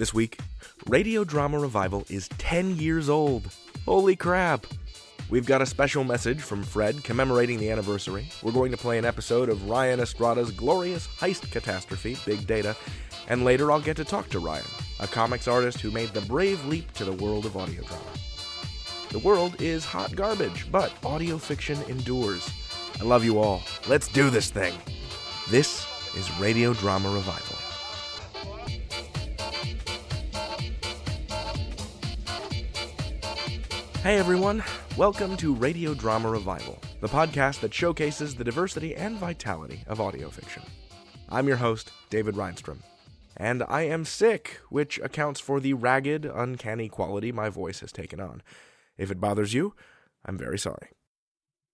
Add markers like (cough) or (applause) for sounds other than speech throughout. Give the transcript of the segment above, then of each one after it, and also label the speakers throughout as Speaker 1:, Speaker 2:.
Speaker 1: This week, Radio Drama Revival is 10 years old. Holy crap! We've got a special message from Fred commemorating the anniversary. We're going to play an episode of Ryan Estrada's glorious heist catastrophe, Big Data, and later I'll get to talk to Ryan, a comics artist who made the brave leap to the world of audio drama. The world is hot garbage, but audio fiction endures. I love you all. Let's do this thing. This is Radio Drama Revival. Hey everyone, welcome to Radio Drama Revival, the podcast that showcases the diversity and vitality of audio fiction. I'm your host, David Rheinstrom, and I am sick, which accounts for the ragged, uncanny quality my voice has taken on. If it bothers you, I'm very sorry.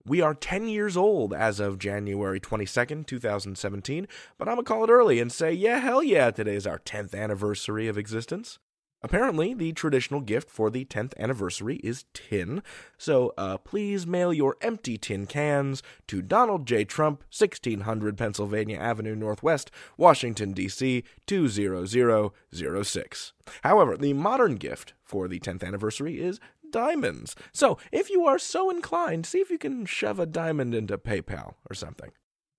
Speaker 1: We are 10 years old as of January 22nd, 2017, but I'm gonna call it early and say, yeah, hell yeah, today is our 10th anniversary of existence. Apparently, the traditional gift for the 10th anniversary is tin, so uh, please mail your empty tin cans to Donald J. Trump, 1600 Pennsylvania Avenue Northwest, Washington, D.C. 20006. However, the modern gift for the 10th anniversary is diamonds. So, if you are so inclined, see if you can shove a diamond into PayPal or something.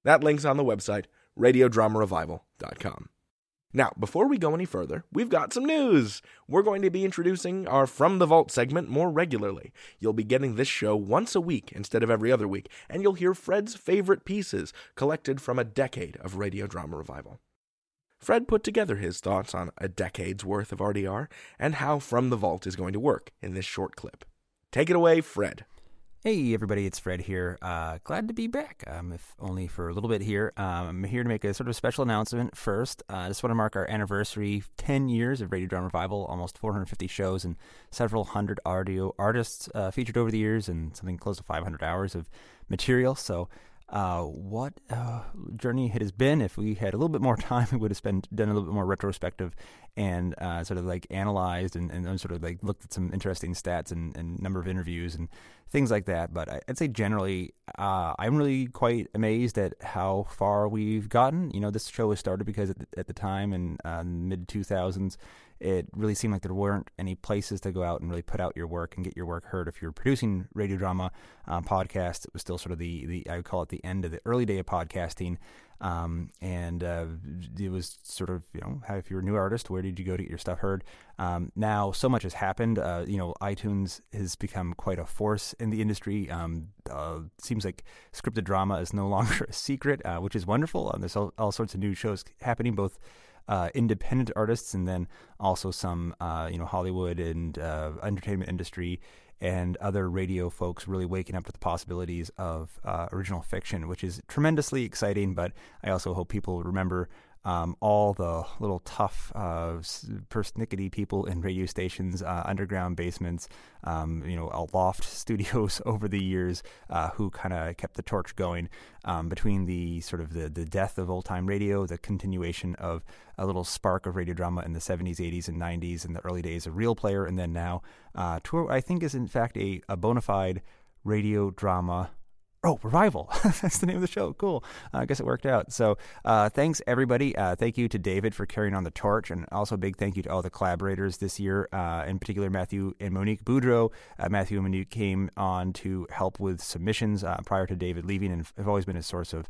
Speaker 1: That link's on the website, radiodramarevival.com. Now, before we go any further, we've got some news. We're going to be introducing our From the Vault segment more regularly. You'll be getting this show once a week instead of every other week, and you'll hear Fred's favorite pieces collected from a decade of radio drama revival. Fred put together his thoughts on a decade's worth of RDR and how From the Vault is going to work in this short clip. Take it away, Fred.
Speaker 2: Hey, everybody, it's Fred here. Uh, glad to be back, um, if only for a little bit here. Um, I'm here to make a sort of special announcement first. Uh, I just want to mark our anniversary 10 years of Radio Drama Revival, almost 450 shows and several hundred audio artists uh, featured over the years, and something close to 500 hours of material. So, uh, what uh, journey it has been. If we had a little bit more (laughs) time, we would have spent done a little bit more retrospective and uh, sort of like analyzed and, and sort of like looked at some interesting stats and, and number of interviews and things like that. But I'd say generally, uh, I'm really quite amazed at how far we've gotten. You know, this show was started because at the, at the time in uh, mid 2000s, it really seemed like there weren't any places to go out and really put out your work and get your work heard. If you're producing radio drama um, podcasts, it was still sort of the, the I would call it the end of the early day of podcasting. Um, and uh, it was sort of you know if you're a new artist, where did you go to get your stuff heard? Um, now so much has happened. Uh, you know, iTunes has become quite a force in the industry. Um, uh, seems like scripted drama is no (laughs) longer a secret, uh, which is wonderful. And there's all, all sorts of new shows happening, both uh, independent artists and then also some uh, you know Hollywood and uh, entertainment industry and other radio folks really waking up to the possibilities of uh, original fiction, which is tremendously exciting. But I also hope people remember um, all the little tough, uh, persnickety people in radio stations, uh, underground basements, um, you know, loft (laughs) studios (laughs) over the years uh, who kind of kept the torch going um, between the sort of the, the death of old time radio, the continuation of a little spark of radio drama in the 70s, 80s, and 90s, and the early days of Real Player, and then now uh, to I think is in fact a, a bona fide radio drama Oh, Revival. (laughs) That's the name of the show. Cool. Uh, I guess it worked out. So uh, thanks, everybody. Uh, thank you to David for carrying on the torch. And also a big thank you to all the collaborators this year, uh, in particular Matthew and Monique Boudreau. Uh, Matthew and Monique came on to help with submissions uh, prior to David leaving and have always been a source of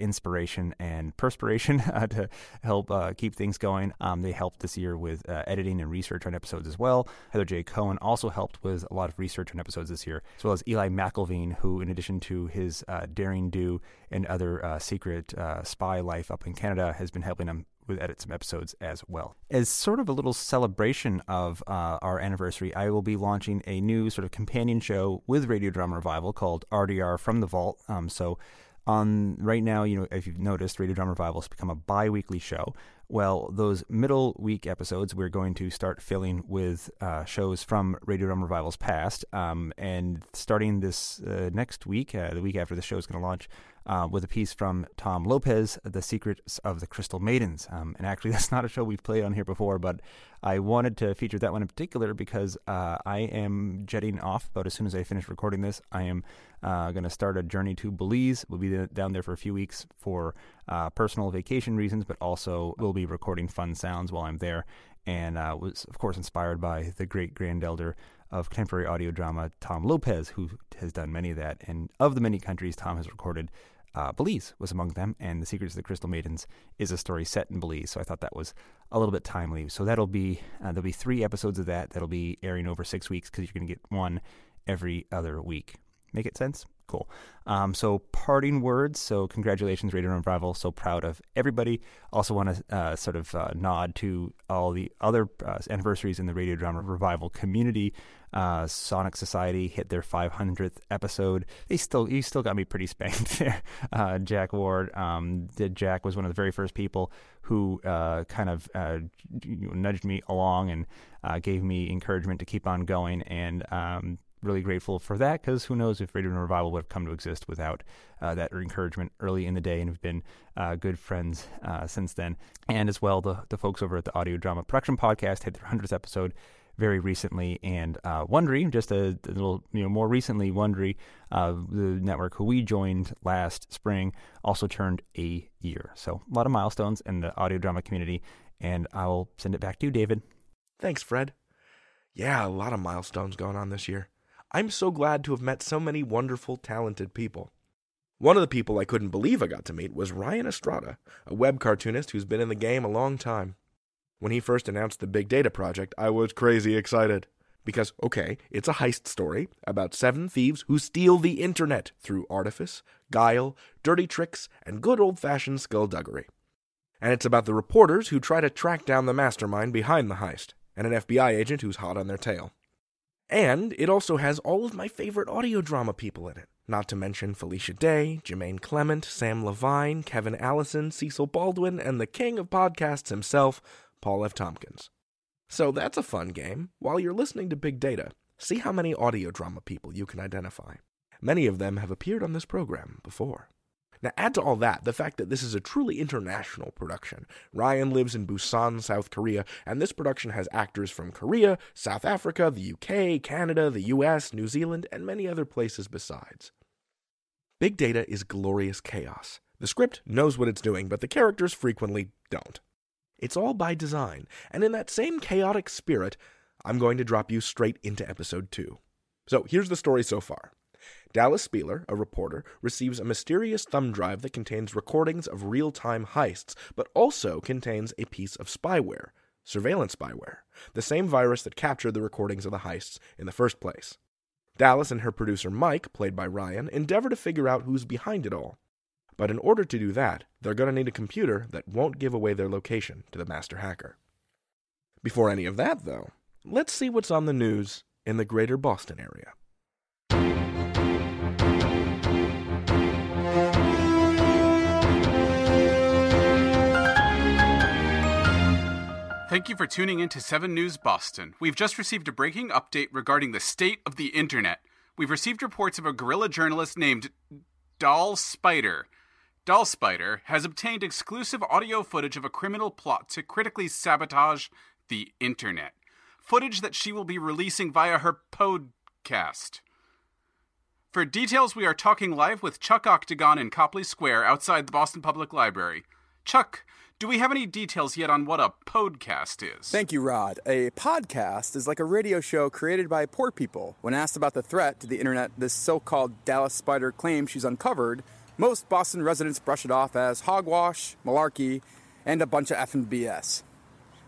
Speaker 2: inspiration and perspiration (laughs) to help keep things going. Um, they helped this year with editing and research on episodes as well. Heather J. Cohen also helped with a lot of research on episodes this year, as well as Eli McIlveen, who, in addition to his uh, daring do and other uh, secret uh, spy life up in Canada, has been helping him with edit some episodes as well. As sort of a little celebration of uh, our anniversary, I will be launching a new sort of companion show with Radio Drama Revival called RDR from the Vault. Um, so on right now, you know, if you've noticed, Radio Drama Revival has become a bi-weekly show. Well, those middle week episodes, we're going to start filling with uh, shows from Radio Drama Revival's past. Um, and starting this uh, next week, uh, the week after the show is going to launch, uh, with a piece from Tom Lopez, The Secrets of the Crystal Maidens. Um, and actually, (laughs) that's not a show we've played on here before, but I wanted to feature that one in particular because uh, I am jetting off But as soon as I finish recording this. I am uh, going to start a journey to Belize. We'll be down there for a few weeks for uh, personal vacation reasons, but also we'll be recording fun sounds while I'm there and uh, was, of course, inspired by the great grand elder of contemporary audio drama, Tom Lopez, who has done many of that. And of the many countries Tom has recorded, uh, Belize was among them, and The Secrets of the Crystal Maidens is a story set in Belize. So I thought that was a little bit timely. So that'll be uh, there'll be three episodes of that that'll be airing over six weeks because you're going to get one every other week. Make it sense? Cool. Um, so, parting words. So, congratulations, Radio Drama Revival. So proud of everybody. Also, want to uh, sort of uh, nod to all the other uh, anniversaries in the Radio Drama Revival community. Uh, Sonic Society hit their 500th episode. They still, you still got me pretty spanked (laughs) there. Uh, Jack Ward, um, Jack was one of the very first people who uh, kind of nudged me along and gave me encouragement to keep on going. And um, really grateful for that because who knows if Radio Revival would have come to exist without uh, that encouragement early in the day and have been uh, good friends uh, since then. And as well, the, the folks over at the Audio Drama Production Podcast had their 100th episode very recently, and uh, Wondery, just a, a, little, you know, more recently, Wondery, uh, the network who we joined last spring, also turned a year. So a lot of milestones in the audio drama community, and I'll send it back to you, David.
Speaker 1: Thanks, Fred. Yeah, a lot of milestones going on this year. I'm so glad to have met so many wonderful, talented people. One of the people I couldn't believe I got to meet was Ryan Estrada, a web cartoonist who's been in the game a long time. When he first announced the Big Data Project, I was crazy excited. Because, okay, it's a heist story about seven thieves who steal the internet through artifice, guile, dirty tricks, and good old fashioned skullduggery. And it's about the reporters who try to track down the mastermind behind the heist, and an FBI agent who's hot on their tail. And it also has all of my favorite audio drama people in it, not to mention Felicia Day, Jemaine Clement, Sam Levine, Kevin Allison, Cecil Baldwin, and the king of podcasts himself, Paul F. Tompkins. So that's a fun game. While you're listening to Big Data, see how many audio drama people you can identify. Many of them have appeared on this program before. Now, add to all that the fact that this is a truly international production. Ryan lives in Busan, South Korea, and this production has actors from Korea, South Africa, the UK, Canada, the US, New Zealand, and many other places besides. Big Data is glorious chaos. The script knows what it's doing, but the characters frequently don't. It's all by design, and in that same chaotic spirit, I'm going to drop you straight into episode 2. So here's the story so far. Dallas Spieler, a reporter, receives a mysterious thumb drive that contains recordings of real time heists, but also contains a piece of spyware, surveillance spyware, the same virus that captured the recordings of the heists in the first place. Dallas and her producer Mike, played by Ryan, endeavor to figure out who's behind it all. But in order to do that, they're going to need a computer that won't give away their location to the master hacker. Before any of that, though, let's see what's on the news in the greater Boston area.
Speaker 3: Thank you for tuning in to 7 News Boston. We've just received a breaking update regarding the state of the internet. We've received reports of a guerrilla journalist named Doll Spider. Doll Spider has obtained exclusive audio footage of a criminal plot to critically sabotage the internet. Footage that she will be releasing via her podcast. For details, we are talking live with Chuck Octagon in Copley Square outside the Boston Public Library. Chuck, do we have any details yet on what a podcast is?
Speaker 4: Thank you, Rod. A podcast is like a radio show created by poor people. When asked about the threat to the internet this so called Dallas Spider claims she's uncovered, most Boston residents brush it off as hogwash, malarkey, and a bunch of effing BS.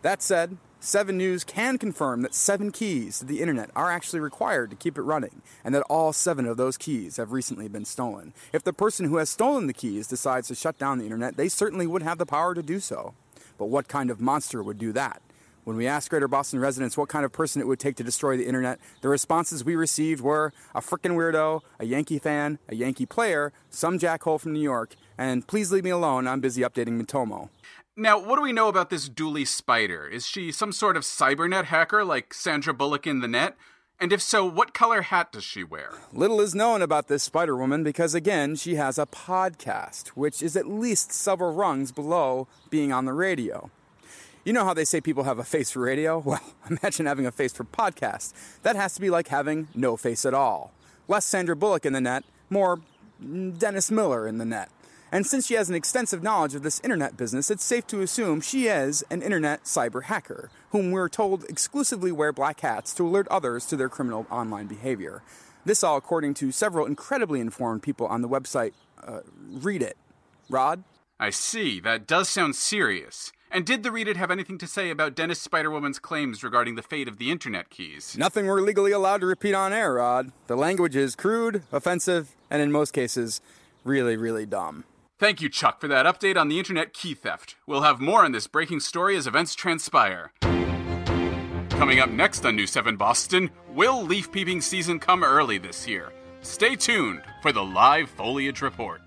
Speaker 4: That said, 7 News can confirm that seven keys to the internet are actually required to keep it running, and that all seven of those keys have recently been stolen. If the person who has stolen the keys decides to shut down the internet, they certainly would have the power to do so. But what kind of monster would do that? When we asked Greater Boston residents what kind of person it would take to destroy the internet, the responses we received were a frickin' weirdo, a Yankee fan, a Yankee player, some jackhole from New York, and please leave me alone, I'm busy updating Matomo.
Speaker 3: Now, what do we know about this Dooley Spider? Is she some sort of cybernet hacker like Sandra Bullock in the net? And if so, what color hat does she wear?
Speaker 4: Little is known about this Spider Woman because, again, she has a podcast, which is at least several rungs below being on the radio. You know how they say people have a face for radio? (laughs) Well, imagine having a face for podcast. That has to be like having no face at all. Less Sandra Bullock in the net, more Dennis Miller in the net. And since she has an extensive knowledge of this internet business, it's safe to assume she is an internet cyber hacker, whom we're told exclusively wear black hats to alert others to their criminal online behavior. This all according to several incredibly informed people on the website uh, Read It. Rod?
Speaker 3: I see. That does sound serious. And did the Read It have anything to say about Dennis Spiderwoman's claims regarding the fate of the internet keys?
Speaker 4: Nothing we're legally allowed to repeat on air, Rod. The language is crude, offensive, and in most cases, really, really dumb.
Speaker 3: Thank you, Chuck, for that update on the internet key theft. We'll have more on this breaking story as events transpire. Coming up next on New 7 Boston, will leaf peeping season come early this year? Stay tuned for the live foliage report.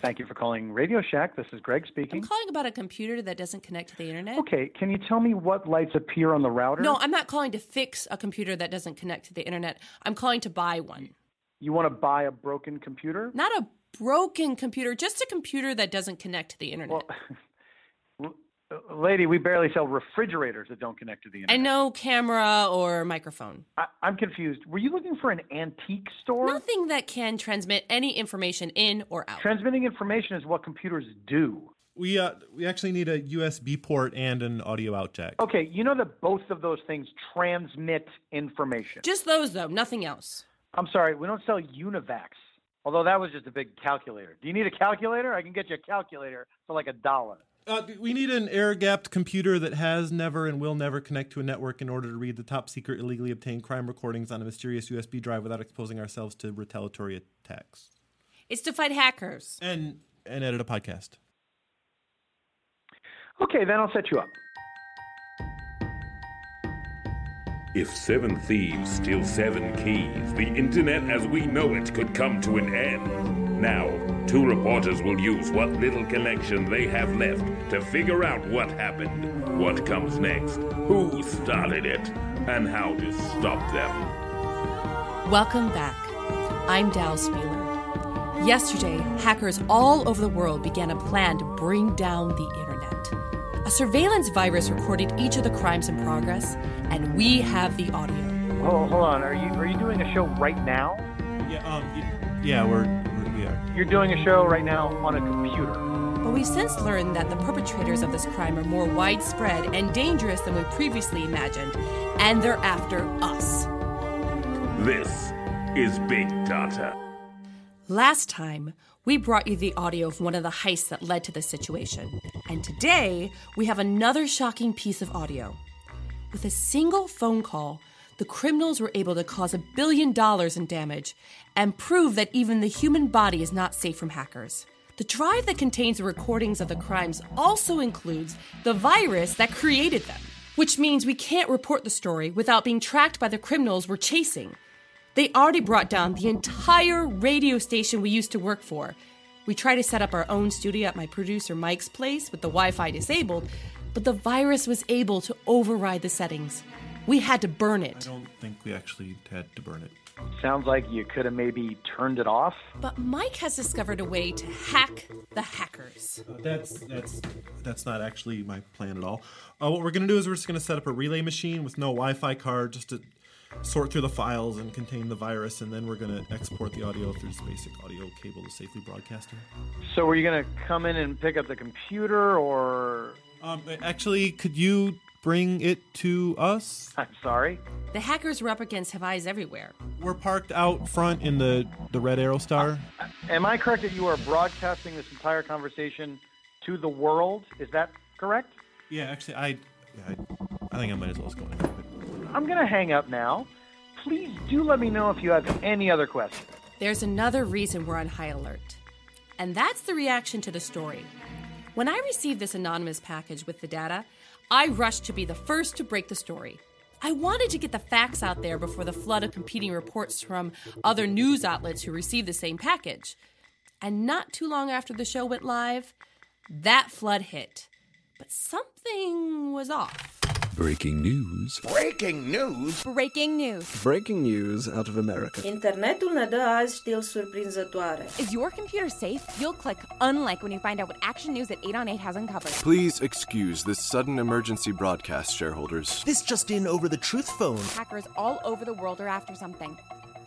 Speaker 5: Thank you for calling Radio Shack. This is Greg speaking.
Speaker 6: I'm calling about a computer that doesn't connect to the internet.
Speaker 5: Okay, can you tell me what lights appear on the router?
Speaker 6: No, I'm not calling to fix a computer that doesn't connect to the internet. I'm calling to buy one.
Speaker 5: You want to buy a broken computer?
Speaker 6: Not a broken computer, just a computer that doesn't connect to the internet.
Speaker 5: Well, (laughs) lady, we barely sell refrigerators that don't connect to the internet.
Speaker 6: and no camera or microphone.
Speaker 5: I, I'm confused. Were you looking for an antique store?
Speaker 6: Nothing that can transmit any information in or out.
Speaker 5: Transmitting information is what computers do.
Speaker 7: We uh we actually need a USB port and an audio out jack.
Speaker 5: Okay, you know that both of those things transmit information.
Speaker 6: just those, though, nothing else.
Speaker 5: I'm sorry, we don't sell Univacs. Although that was just a big calculator. Do you need a calculator? I can get you a calculator for like a dollar.
Speaker 7: Uh, we need an air-gapped computer that has never and will never connect to a network in order to read the top secret illegally obtained crime recordings on a mysterious USB drive without exposing ourselves to retaliatory attacks.
Speaker 6: It's to fight hackers.
Speaker 7: And and edit a podcast.
Speaker 5: Okay, then I'll set you up.
Speaker 8: If seven thieves steal seven keys, the internet as we know it could come to an end. Now, two reporters will use what little connection they have left to figure out what happened, what comes next, who started it, and how to stop them.
Speaker 6: Welcome back. I'm Dal Spieler. Yesterday, hackers all over the world began a plan to bring down the internet. A surveillance virus recorded each of the crimes in progress, and we have the audio.
Speaker 5: Hold, hold on. Are you are you doing a show right now?
Speaker 7: Yeah, um, yeah, we're, we're we are.
Speaker 5: You're doing a show right now on a computer.
Speaker 6: But we've since learned that the perpetrators of this crime are more widespread and dangerous than we previously imagined, and they're after us.
Speaker 8: This is Big Data.
Speaker 6: Last time, we brought you the audio of one of the heists that led to this situation. And today, we have another shocking piece of audio. With a single phone call, the criminals were able to cause a billion dollars in damage and prove that even the human body is not safe from hackers. The drive that contains the recordings of the crimes also includes the virus that created them, which means we can't report the story without being tracked by the criminals we're chasing. They already brought down the entire radio station we used to work for. We tried to set up our own studio at my producer Mike's place with the Wi Fi disabled, but the virus was able to override the settings. We had to burn it.
Speaker 7: I don't think we actually had to burn it.
Speaker 5: Sounds like you could have maybe turned it off.
Speaker 6: But Mike has discovered a way to hack the hackers.
Speaker 7: Uh, that's that's that's not actually my plan at all. Uh, what we're gonna do is we're just gonna set up a relay machine with no Wi-Fi card, just to sort through the files and contain the virus, and then we're gonna export the audio through this basic audio cable to safely broadcast it.
Speaker 5: So were you gonna come in and pick up the computer, or
Speaker 7: Um, actually, could you bring it to us? (laughs)
Speaker 5: I'm sorry?
Speaker 6: The hackers we're up against have eyes everywhere.
Speaker 7: We're parked out front in the the red Aerostar.
Speaker 5: Am I correct that you are broadcasting this entire conversation to the world? Is that correct?
Speaker 7: Yeah, actually, I, yeah, I, I think I might as well just go ahead.
Speaker 5: I'm gonna hang up now. Please do let me know if you have any other questions.
Speaker 6: There's another reason we're on high alert, and that's the reaction to the story. When I received this anonymous package with the data, I rushed to be the first to break the story. I wanted to get the facts out there before the flood of competing reports from other news outlets who received the same package. And not too long after the show went live, that flood hit. But something was off.
Speaker 9: Breaking news.
Speaker 10: Breaking news?
Speaker 11: Breaking news.
Speaker 12: Breaking news out of America.
Speaker 13: Internetul ne dă azi știri surprinzătoare.
Speaker 11: Is your computer safe? You'll click unlike when you find out what action news at 8 on 8 has uncovered.
Speaker 9: Please excuse this sudden emergency broadcast, shareholders.
Speaker 10: This just in over the truth phone.
Speaker 11: Hackers all over the world are after something.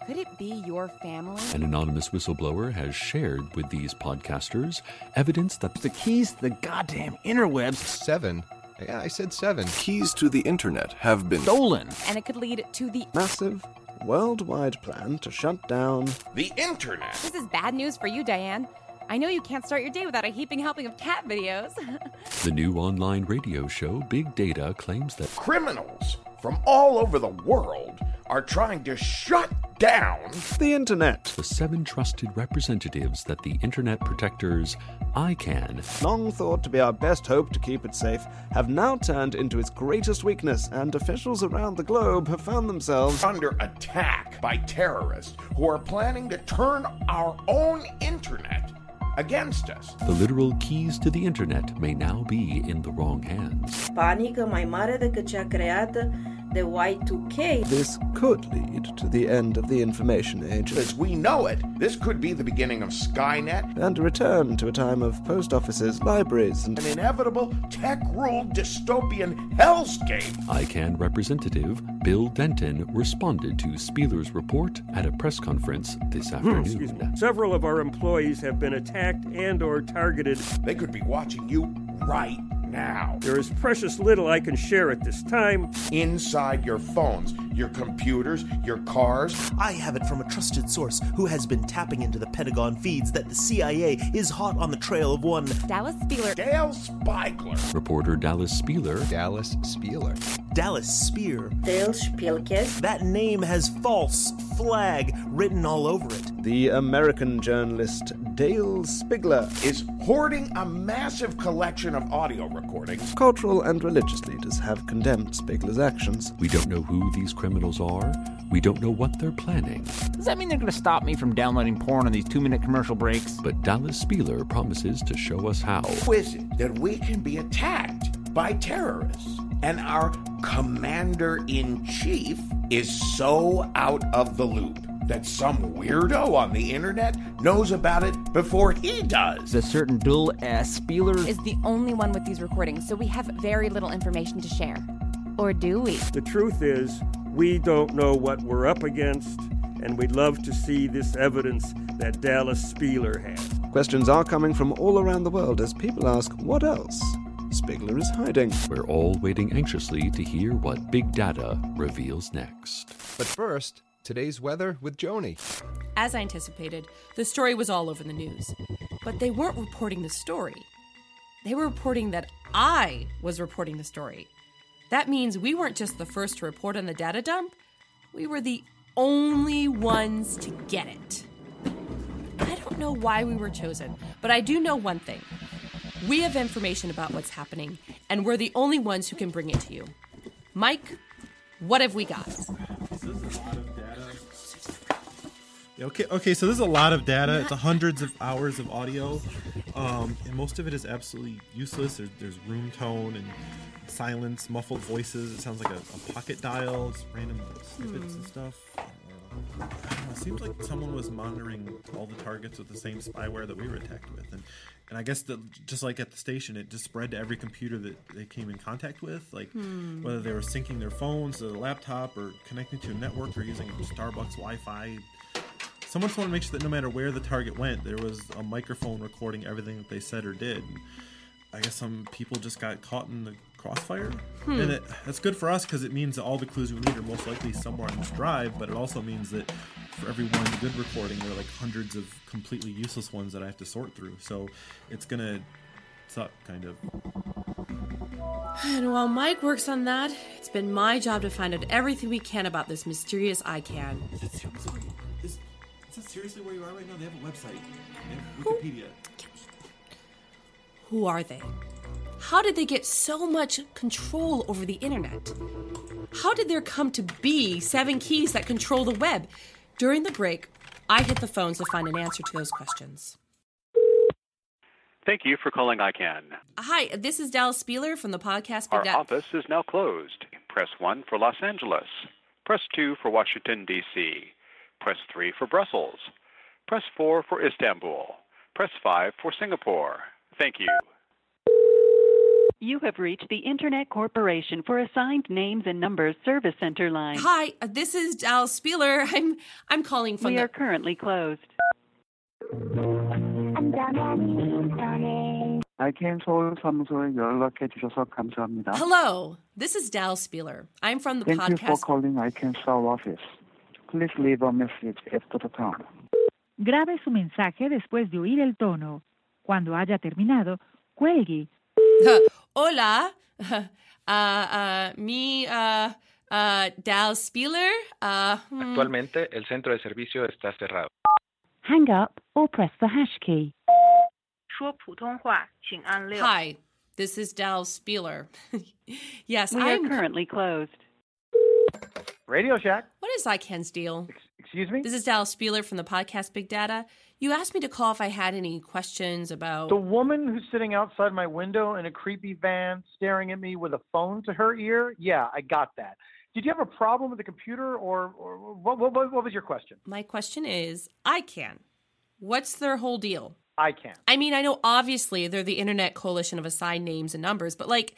Speaker 11: Could it be your family?
Speaker 9: An anonymous whistleblower has shared with these podcasters evidence that
Speaker 14: the keys to the goddamn interwebs.
Speaker 15: Seven. Yeah, I said seven.
Speaker 16: Keys to the internet have been
Speaker 14: stolen.
Speaker 11: And it could lead to the
Speaker 12: massive worldwide plan to shut down
Speaker 17: the internet.
Speaker 11: This is bad news for you, Diane. I know you can't start your day without a heaping helping of cat videos. (laughs)
Speaker 9: the new online radio show Big Data claims that
Speaker 17: criminals from all over the world are trying to shut down
Speaker 12: the internet.
Speaker 9: The seven trusted representatives that the internet protectors ICANN,
Speaker 12: long thought to be our best hope to keep it safe, have now turned into its greatest weakness, and officials around the globe have found themselves
Speaker 17: under attack by terrorists who are planning to turn our own internet against us.
Speaker 9: The literal keys to the internet may now be in the wrong hands.
Speaker 13: Panică mai mare decât cea creată the Y2K.
Speaker 12: This could lead to the end of the information age.
Speaker 17: As we know it, this could be the beginning of Skynet.
Speaker 12: And a return to a time of post offices, libraries, and
Speaker 17: an inevitable tech ruled dystopian hellscape.
Speaker 9: ICANN representative Bill Denton responded to Spieler's report at a press conference this hmm, afternoon.
Speaker 18: Several of our employees have been attacked and or targeted.
Speaker 17: They could be watching you right now.
Speaker 18: There is precious little I can share at this time.
Speaker 17: Inside your phones, your computers, your cars.
Speaker 10: I have it from a trusted source who has been tapping into the Pentagon feeds that the CIA is hot on the trail of one
Speaker 11: Dallas Spieler.
Speaker 17: Dale Spigler.
Speaker 9: Reporter Dallas Spieler.
Speaker 15: Dallas Spieler.
Speaker 10: Dallas Spear.
Speaker 13: Dale Spielkes.
Speaker 10: That name has false flag written all over it.
Speaker 12: The American journalist Dale Spigler
Speaker 17: is hoarding a massive collection of audio recordings.
Speaker 12: Cultural and religious leaders have condemned Spigler's actions.
Speaker 9: We don't know who these criminals are. We don't know what they're planning.
Speaker 14: Does that mean they're going to stop me from downloading porn on these two minute commercial breaks?
Speaker 9: But Dallas Spieler promises to show us how.
Speaker 17: How is it that we can be attacked by terrorists? And our commander in chief is so out of the loop that some weirdo on the internet knows about it before he does.
Speaker 14: The certain dull ass Spieler
Speaker 11: is the only one with these recordings, so we have very little information to share. Or do we?
Speaker 18: The truth is, we don't know what we're up against, and we'd love to see this evidence that Dallas Spieler has.
Speaker 12: Questions are coming from all around the world as people ask what else Spigler is hiding.
Speaker 9: We're all waiting anxiously to hear what Big Data reveals next.
Speaker 15: But first, today's weather with Joni.
Speaker 6: As I anticipated, the story was all over the news. But they weren't reporting the story. They were reporting that I was reporting the story. That means we weren't just the first to report on the data dump, we were the only ones to get it. I don't know why we were chosen, but I do know one thing. We have information about what's happening, and we're the only ones who can bring it to you. Mike, what have we got?
Speaker 7: Okay, okay, so there's a lot of data. It's hundreds of hours of audio, um, and most of it is absolutely useless. There's, there's room tone and silence, muffled voices. It sounds like a, a pocket dial, just random snippets and stuff. Uh, it seems like someone was monitoring all the targets with the same spyware that we were attacked with, and and I guess that just like at the station, it just spread to every computer that they came in contact with, like
Speaker 6: Hmm.
Speaker 7: whether they were syncing their phones to the laptop or connecting to a network or using Starbucks Wi-Fi. Someone just wanted to make sure that no matter where the target went, there was a microphone recording everything that they said or did. And I guess some people just got caught in the crossfire,
Speaker 6: Hmm.
Speaker 7: and it, that's good for us because it means that all the clues we need are most likely somewhere on this drive. But it also means that for every one good recording, there are like hundreds of completely useless ones that I have to sort through. So it's gonna suck, kind of.
Speaker 6: And while Mike works on that, it's been my job to find out everything we can about this mysterious ICANN.
Speaker 7: Is it, sorry, is, is that seriously where you are right now? They have a website, they have Wikipedia.
Speaker 6: Who are they? How did they get so much control over the internet? How did there come to be seven keys that control the web? During the break, I hit the phones to find an answer to those questions.
Speaker 19: Thank you for calling ICANN.
Speaker 6: Hi, this is Dallas Spieler from the podcast Big
Speaker 19: Our
Speaker 6: Data.
Speaker 19: office is now closed. Press 1 for Los Angeles. Press 2 for Washington, D.C. Press 3 for Brussels. Press 4 for Istanbul. Press 5 for Singapore. Thank you.
Speaker 20: You have reached the Internet Corporation for Assigned Names and Numbers Service Center line.
Speaker 6: Hi, uh, this is Dal Spieler. (laughs) I'm I'm calling from.
Speaker 20: We
Speaker 6: the-
Speaker 20: are currently closed.
Speaker 21: IKM 서울 사무소에 연락해 주셔서 감사합니다.
Speaker 6: Hello, this is Dal Spieler. I'm from the
Speaker 21: Thank podcast. Thank you for calling ICANN Seoul office. Please leave a message after the tone.
Speaker 22: Grabe su mensaje después de oír el tono. Cuando haya terminado, cuelgue (laughs)
Speaker 6: Hola, (laughs) uh, uh, me, uh, uh, Dal Spieler. Uh, hmm.
Speaker 23: Actualmente el centro de servicio está cerrado.
Speaker 22: Hang up or press the hash key.
Speaker 24: 说普通话，请按六。
Speaker 6: Hi, this is Dal Spieler. (laughs) yes,
Speaker 20: We are
Speaker 6: I'm
Speaker 20: currently closed.
Speaker 5: Radio Shack.
Speaker 6: What is ICANN's deal?
Speaker 5: Excuse me?
Speaker 6: This is Dal Spieler from the podcast Big Data. You asked me to call if I had any questions about.
Speaker 5: The woman who's sitting outside my window in a creepy van staring at me with a phone to her ear? Yeah, I got that. Did you have a problem with the computer or, or what, what, what was your question?
Speaker 6: My question is ICANN. What's their whole deal?
Speaker 5: ICANN.
Speaker 6: I mean, I know obviously they're the Internet Coalition of Assigned Names and Numbers, but like,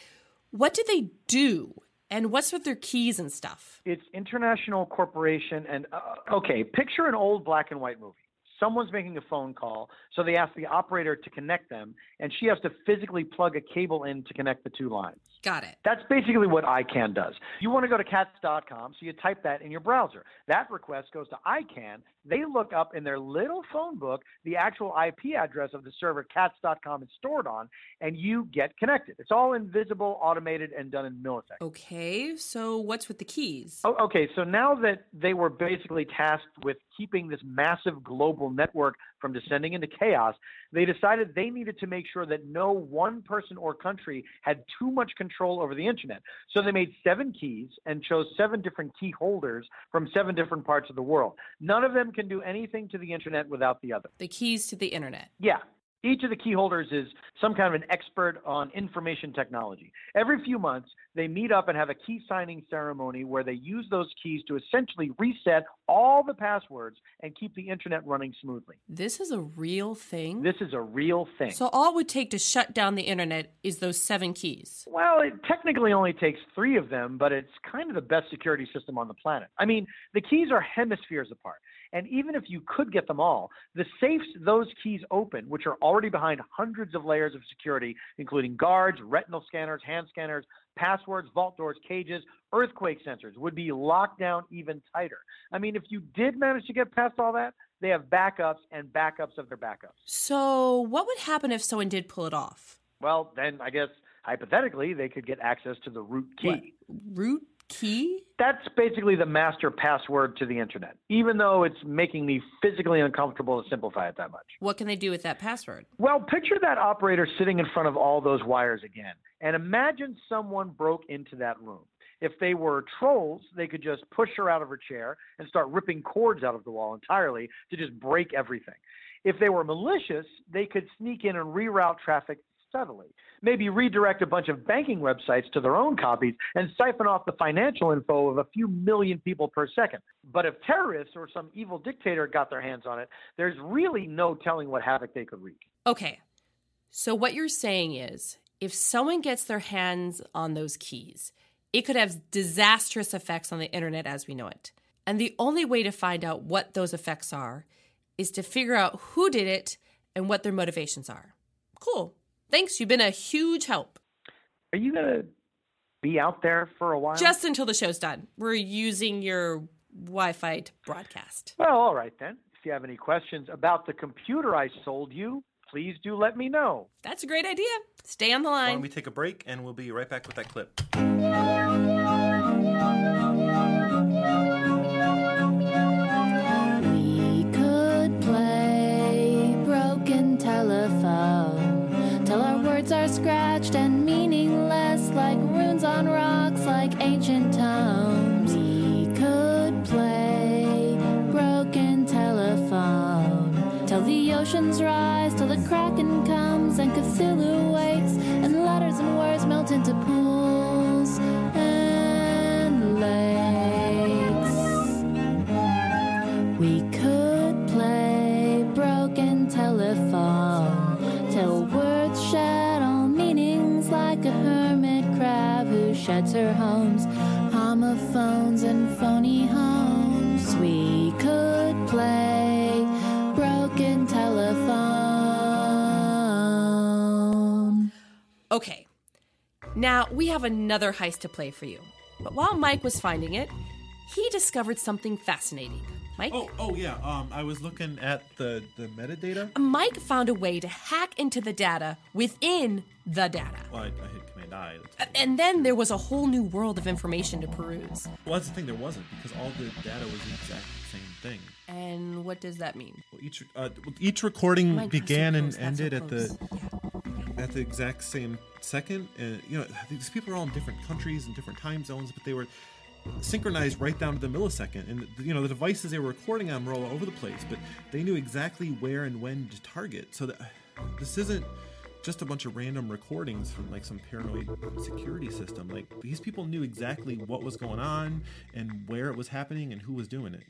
Speaker 6: what do they do? And what's with their keys and stuff?
Speaker 5: It's international corporation and uh, okay, picture an old black and white movie. Someone's making a phone call, so they ask the operator to connect them, and she has to physically plug a cable in to connect the two lines.
Speaker 6: Got it.
Speaker 5: That's basically what ICANN does. You want to go to cats.com, so you type that in your browser. That request goes to ICANN. They look up in their little phone book the actual IP address of the server cats.com is stored on, and you get connected. It's all invisible, automated, and done in milliseconds.
Speaker 6: Okay, so what's with the keys?
Speaker 5: Oh, okay, so now that they were basically tasked with keeping this massive global network from descending into chaos, they decided they needed to make sure that no one person or country had too much control over the internet. So they made seven keys and chose seven different key holders from seven different parts of the world. None of them can do anything to the internet without the other.
Speaker 6: The keys to the internet.
Speaker 5: Yeah. Each of the key holders is some kind of an expert on information technology. Every few months, they meet up and have a key signing ceremony where they use those keys to essentially reset all the passwords and keep the internet running smoothly.
Speaker 6: This is a real thing?
Speaker 5: This is a real thing.
Speaker 6: So all it would take to shut down the internet is those seven keys.
Speaker 5: Well, it technically only takes three of them, but it's kind of the best security system on the planet. I mean, the keys are hemispheres apart. And even if you could get them all, the safes those keys open, which are already behind hundreds of layers of security, including guards, retinal scanners, hand scanners, passwords, vault doors, cages, earthquake sensors, would be locked down even tighter. I mean, if you did manage to get past all that, they have backups and backups of their backups.
Speaker 6: So what would happen if someone did pull it off?
Speaker 5: Well, then I guess hypothetically they could get access to the root key.
Speaker 6: What? Root key?
Speaker 5: That's basically the master password to the internet, even though it's making me physically uncomfortable to simplify it that much.
Speaker 6: What can they do with that password?
Speaker 5: Well, picture that operator sitting in front of all those wires again, and imagine someone broke into that room. If they were trolls, they could just push her out of her chair and start ripping cords out of the wall entirely to just break everything. If they were malicious, they could sneak in and reroute traffic subtly. Maybe redirect a bunch of banking websites to their own copies and siphon off the financial info of a few million people per second. But if terrorists or some evil dictator got their hands on it, there's really no telling what havoc they could wreak.
Speaker 6: Okay. So what you're saying is if someone gets their hands on those keys, it could have disastrous effects on the internet as we know it. And the only way to find out what those effects are is to figure out who did it and what their motivations are. Cool. Thanks. You've been a huge help.
Speaker 5: Are you going to be out there for a while?
Speaker 6: Just until the show's done. We're using your Wi Fi to broadcast.
Speaker 5: Well, all right then. If you have any questions about the computer I sold you, please do let me know.
Speaker 6: That's a great idea. Stay on the line.
Speaker 25: Why don't we take a break and we'll be right back with that clip.
Speaker 26: On rocks, like ancient tomes. We could play broken telephone till the oceans rise, till the kraken comes and Cthulhu wakes, and letters and words melt into pools crab sheds her homes, homophones and phony homes. We could play broken telephone.
Speaker 6: Okay, now we have another heist to play for you. But while Mike was finding it, he discovered something fascinating. Mike?
Speaker 7: Oh, oh yeah. Um, I was looking at the the metadata.
Speaker 6: Mike found a way to hack into the data within the data.
Speaker 7: Well, I, I hit Command I. That's-
Speaker 6: And then there was a whole new world of information to peruse.
Speaker 7: Well, that's the thing. There wasn't because all the data was the exact same thing.
Speaker 6: And what does that mean?
Speaker 7: Well, each uh, each recording
Speaker 6: God,
Speaker 7: began
Speaker 6: so
Speaker 7: and
Speaker 6: that's so
Speaker 7: ended at the at the exact same second. And you know, these people are all in different countries and different time zones, but they were synchronized right down to the millisecond. And you know, the devices they were recording on were all over the place, but they knew exactly where and when to target. So that this isn't just a bunch of random recordings from like some paranoid security system. Like these people knew exactly what was going on and where it was happening and who was doing it.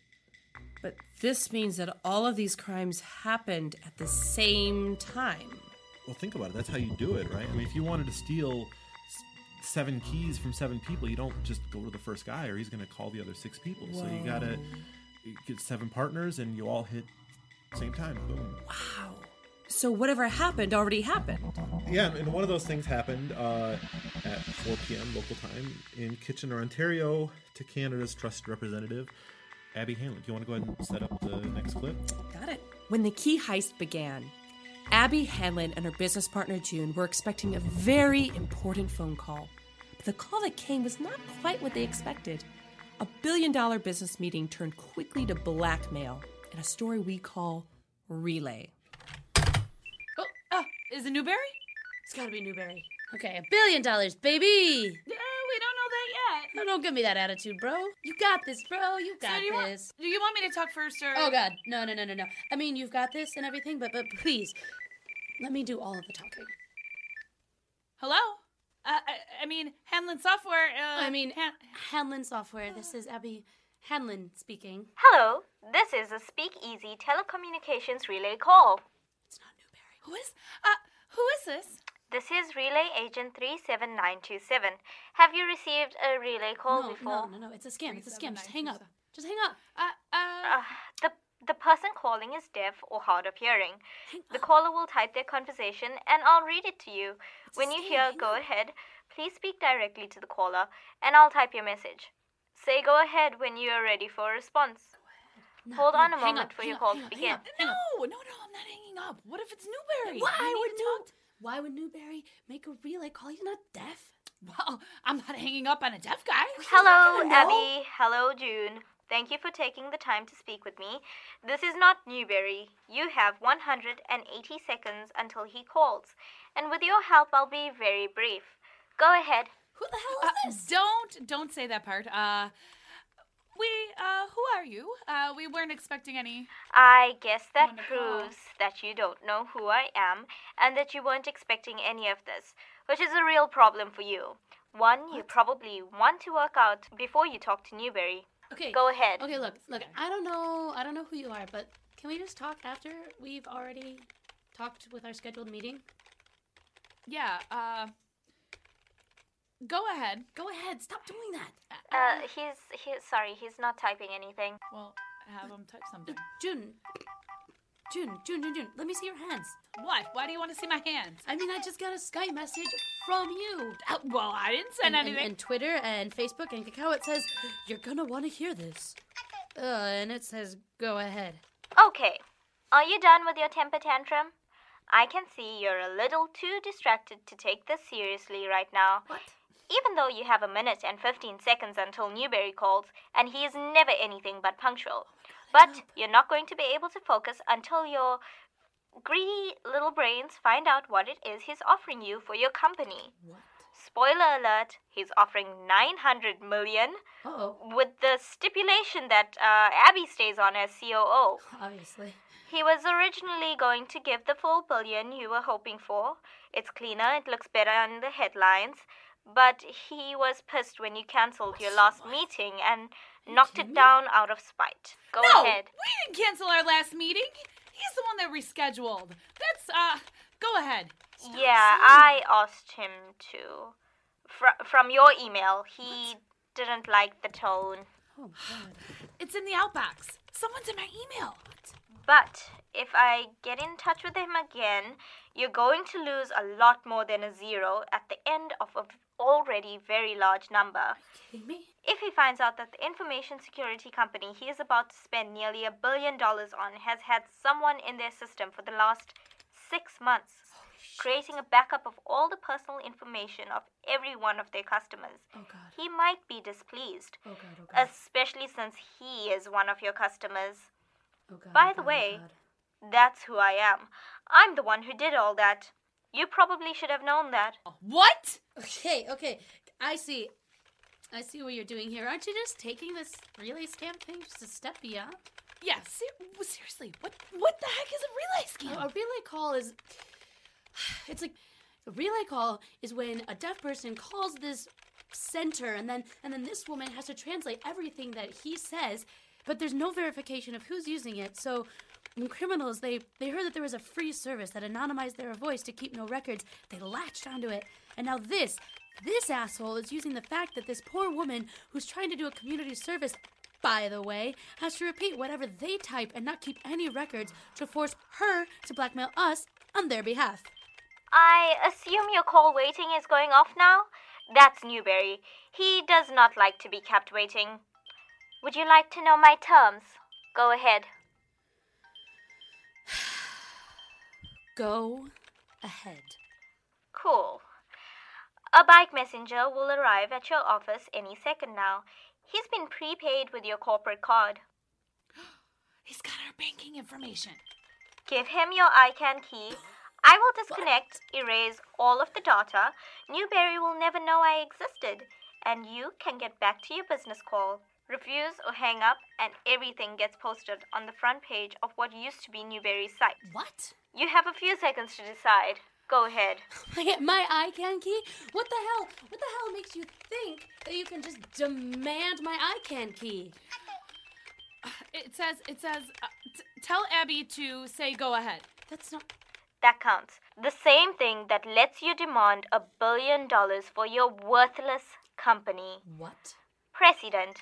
Speaker 6: But this means that all of these crimes happened at the same time.
Speaker 7: Well, think about it. That's how you do it, right? I mean, if you wanted to steal seven keys from seven people, you don't just go to the first guy, or he's going to call the other six people. So you gotta get seven partners, and you all hit same time. Boom.
Speaker 6: Wow. So whatever happened already happened.
Speaker 7: Yeah, and one of those things happened uh, at 4 p.m. local time in Kitchener, Ontario, to Canada's trusted representative, Abby Hanlon. Do you want to go ahead and set up the next clip?
Speaker 6: Got it. When the key heist began, Abby Hanlon and her business partner June were expecting a very important phone call. But the call that came was not quite what they expected. A billion dollar business meeting turned quickly to blackmail in a story we call Relay.
Speaker 27: Uh, is it Newberry?
Speaker 28: It's gotta be Newberry. Okay, a billion dollars, baby.
Speaker 27: Yeah, we don't know that yet.
Speaker 28: No, don't give me that attitude, bro. You got this, bro. You
Speaker 27: So
Speaker 28: got
Speaker 27: do you want-
Speaker 28: this.
Speaker 27: do you want me to talk first, or?
Speaker 28: Oh God, no, no, no, no, no. I mean, you've got this and everything, but but please, let me do all of the talking.
Speaker 27: Hello. Uh, I, I mean, Hanlon Software. Uh,
Speaker 28: I mean, Hanlon Software. This is Abby Hanlon speaking.
Speaker 29: Hello, this is a Speakeasy telecommunications relay call.
Speaker 27: Who is? Uh, who is this?
Speaker 29: This is Relay Agent 37927. Have you received a relay call
Speaker 28: no,
Speaker 29: before?
Speaker 28: no, no, no. It's a scam. It's a scam. Just hang up. Just hang up.
Speaker 27: Uh, uh,
Speaker 29: Uh, the the person calling is deaf or hard of hearing. The caller will type their conversation and I'll read it to you. when you hear go ahead, please speak directly to the caller and I'll type your message. Say go ahead when you are ready for a response. Hold on a
Speaker 28: hang
Speaker 29: moment
Speaker 28: up,
Speaker 29: for
Speaker 28: hang
Speaker 29: your
Speaker 28: up,
Speaker 29: call
Speaker 28: hang
Speaker 29: to begin.
Speaker 28: up.
Speaker 27: No, no, no, I'm not hanging up. What if it's Newberry?
Speaker 28: Why
Speaker 27: We
Speaker 28: would New?
Speaker 27: talk-
Speaker 28: Why would Newberry make a relay call? He's not deaf.
Speaker 27: Well, I'm not hanging up on a deaf guy.
Speaker 29: Hello,
Speaker 28: gonna.
Speaker 29: Abby. Hello, June. Thank you for taking the time to speak with me. This is not Newberry. You have 180 seconds until he calls. And with your help, I'll be very brief. Go ahead.
Speaker 28: Who the hell is
Speaker 27: Uh, don't don't say that part. Uh, we uh, who are you? Uh, we weren't expecting any.
Speaker 29: I guess that
Speaker 27: Wonderful.
Speaker 29: proves that you don't know who I am and that you weren't expecting any of this, which is a real problem for you. One, you probably want to work out before you talk to Newberry.
Speaker 28: Okay.
Speaker 29: Go ahead.
Speaker 28: Okay, look, look. I don't know. I don't know who you are, but can we just talk after we've already talked with our scheduled meeting?
Speaker 27: Yeah. Uh, go ahead.
Speaker 28: Go ahead. Stop doing that.
Speaker 29: Uh, he's, he's sorry, he's not typing anything.
Speaker 27: Well, have him type something.
Speaker 28: June. June, June, June, June. Let me see your hands.
Speaker 27: What? Why do you want to see my hands?
Speaker 28: I mean, I just got a Skype message from you.
Speaker 27: Uh, well, I didn't send
Speaker 28: and, and-
Speaker 27: anything.
Speaker 28: And, Twitter and Facebook and Kakao, it says, you're gonna want to hear this. Uh, and it says, go ahead.
Speaker 29: Okay. Are you done with your temper tantrum? I can see you're a little too distracted to take this seriously right now.
Speaker 28: What?
Speaker 29: Even though you have a minute and 15 seconds until Newberry calls, and he is never anything but punctual. But (laughs) you're not going to be able to focus until your greedy little brains find out what it is he's offering you for your company.
Speaker 28: What?
Speaker 29: Spoiler alert, he's offering 900 million
Speaker 28: Uh-oh.
Speaker 29: with the stipulation that uh, Abby stays on as COO.
Speaker 28: Obviously.
Speaker 29: He was originally going to give the full billion you were hoping for. It's cleaner, it looks better on the headlines. But he was pissed when you cancelled your last meeting and knocked it down out of spite. Go
Speaker 27: no,
Speaker 29: ahead.
Speaker 27: we didn't cancel our last meeting. He's the one that rescheduled. That's uh, Go ahead.
Speaker 29: yeah, I asked him to. Fr- from your email, he didn't like the tone.
Speaker 28: Oh, God.
Speaker 27: It's in the outbox. Someone's in my email.
Speaker 29: But if I get in touch with him again, you're going to lose a lot more than a zero at the end of a already very large number.
Speaker 28: kidding me?
Speaker 29: If he finds out that the information security company he is about to spend nearly a billion dollars on has had someone in their system for the last six months, creating a backup of all the personal information of every one of their customers,
Speaker 28: Oh, God.
Speaker 29: he might be displeased,
Speaker 28: Oh, God. Oh, God.
Speaker 29: especially since he is one of your customers.
Speaker 28: Oh, God.
Speaker 29: By
Speaker 28: oh,
Speaker 29: the
Speaker 28: God, oh,
Speaker 29: way,
Speaker 28: God.
Speaker 29: That's who I am. I'm the one who did all that. You probably should have known that.
Speaker 27: What?
Speaker 28: Okay, okay. I see. I see what you're doing here. Aren't you just taking this relay scam thing just a step beyond?
Speaker 27: Yeah, ser- seriously. What what the heck is a relay scam?
Speaker 28: A, a relay call is. (sighs) It's like a relay call is when a deaf person calls this center, and then and then this woman has to translate everything that he says, but there's no verification of who's using it. So when criminals they they heard that there was a free service that anonymized their voice to keep no records, they latched onto it, and now this this asshole is using the fact that this poor woman who's trying to do a community service by the way, has to repeat whatever they type and not keep any records to force her to blackmail us on their behalf.
Speaker 29: I assume your call waiting is going off now? That's Newberry. He does not like to be kept waiting. Would you like to know my terms? Go ahead. (sighs)
Speaker 28: Go ahead.
Speaker 29: Cool. A bike messenger will arrive at your office any second now. He's been prepaid with your corporate card. (gasps)
Speaker 27: He's got our banking information.
Speaker 29: Give him your ICANN key. (gasps) I will disconnect, erase all of the data. Newberry will never know I existed. And you can get back to your business call. Refuse or hang up, and everything gets posted on the front page of what used to be Newberry's site.
Speaker 28: What?
Speaker 29: You have a few seconds to decide. Go ahead. (laughs)
Speaker 28: My, my ICANN key? What the hell? What the hell makes you think that you can just demand my ICANN key? (sighs)
Speaker 27: It says it says uh, t- tell Abby to say go ahead.
Speaker 28: That's not
Speaker 29: That counts. The same thing that lets you demand a billion dollars for your worthless company.
Speaker 28: What?
Speaker 29: Precedent.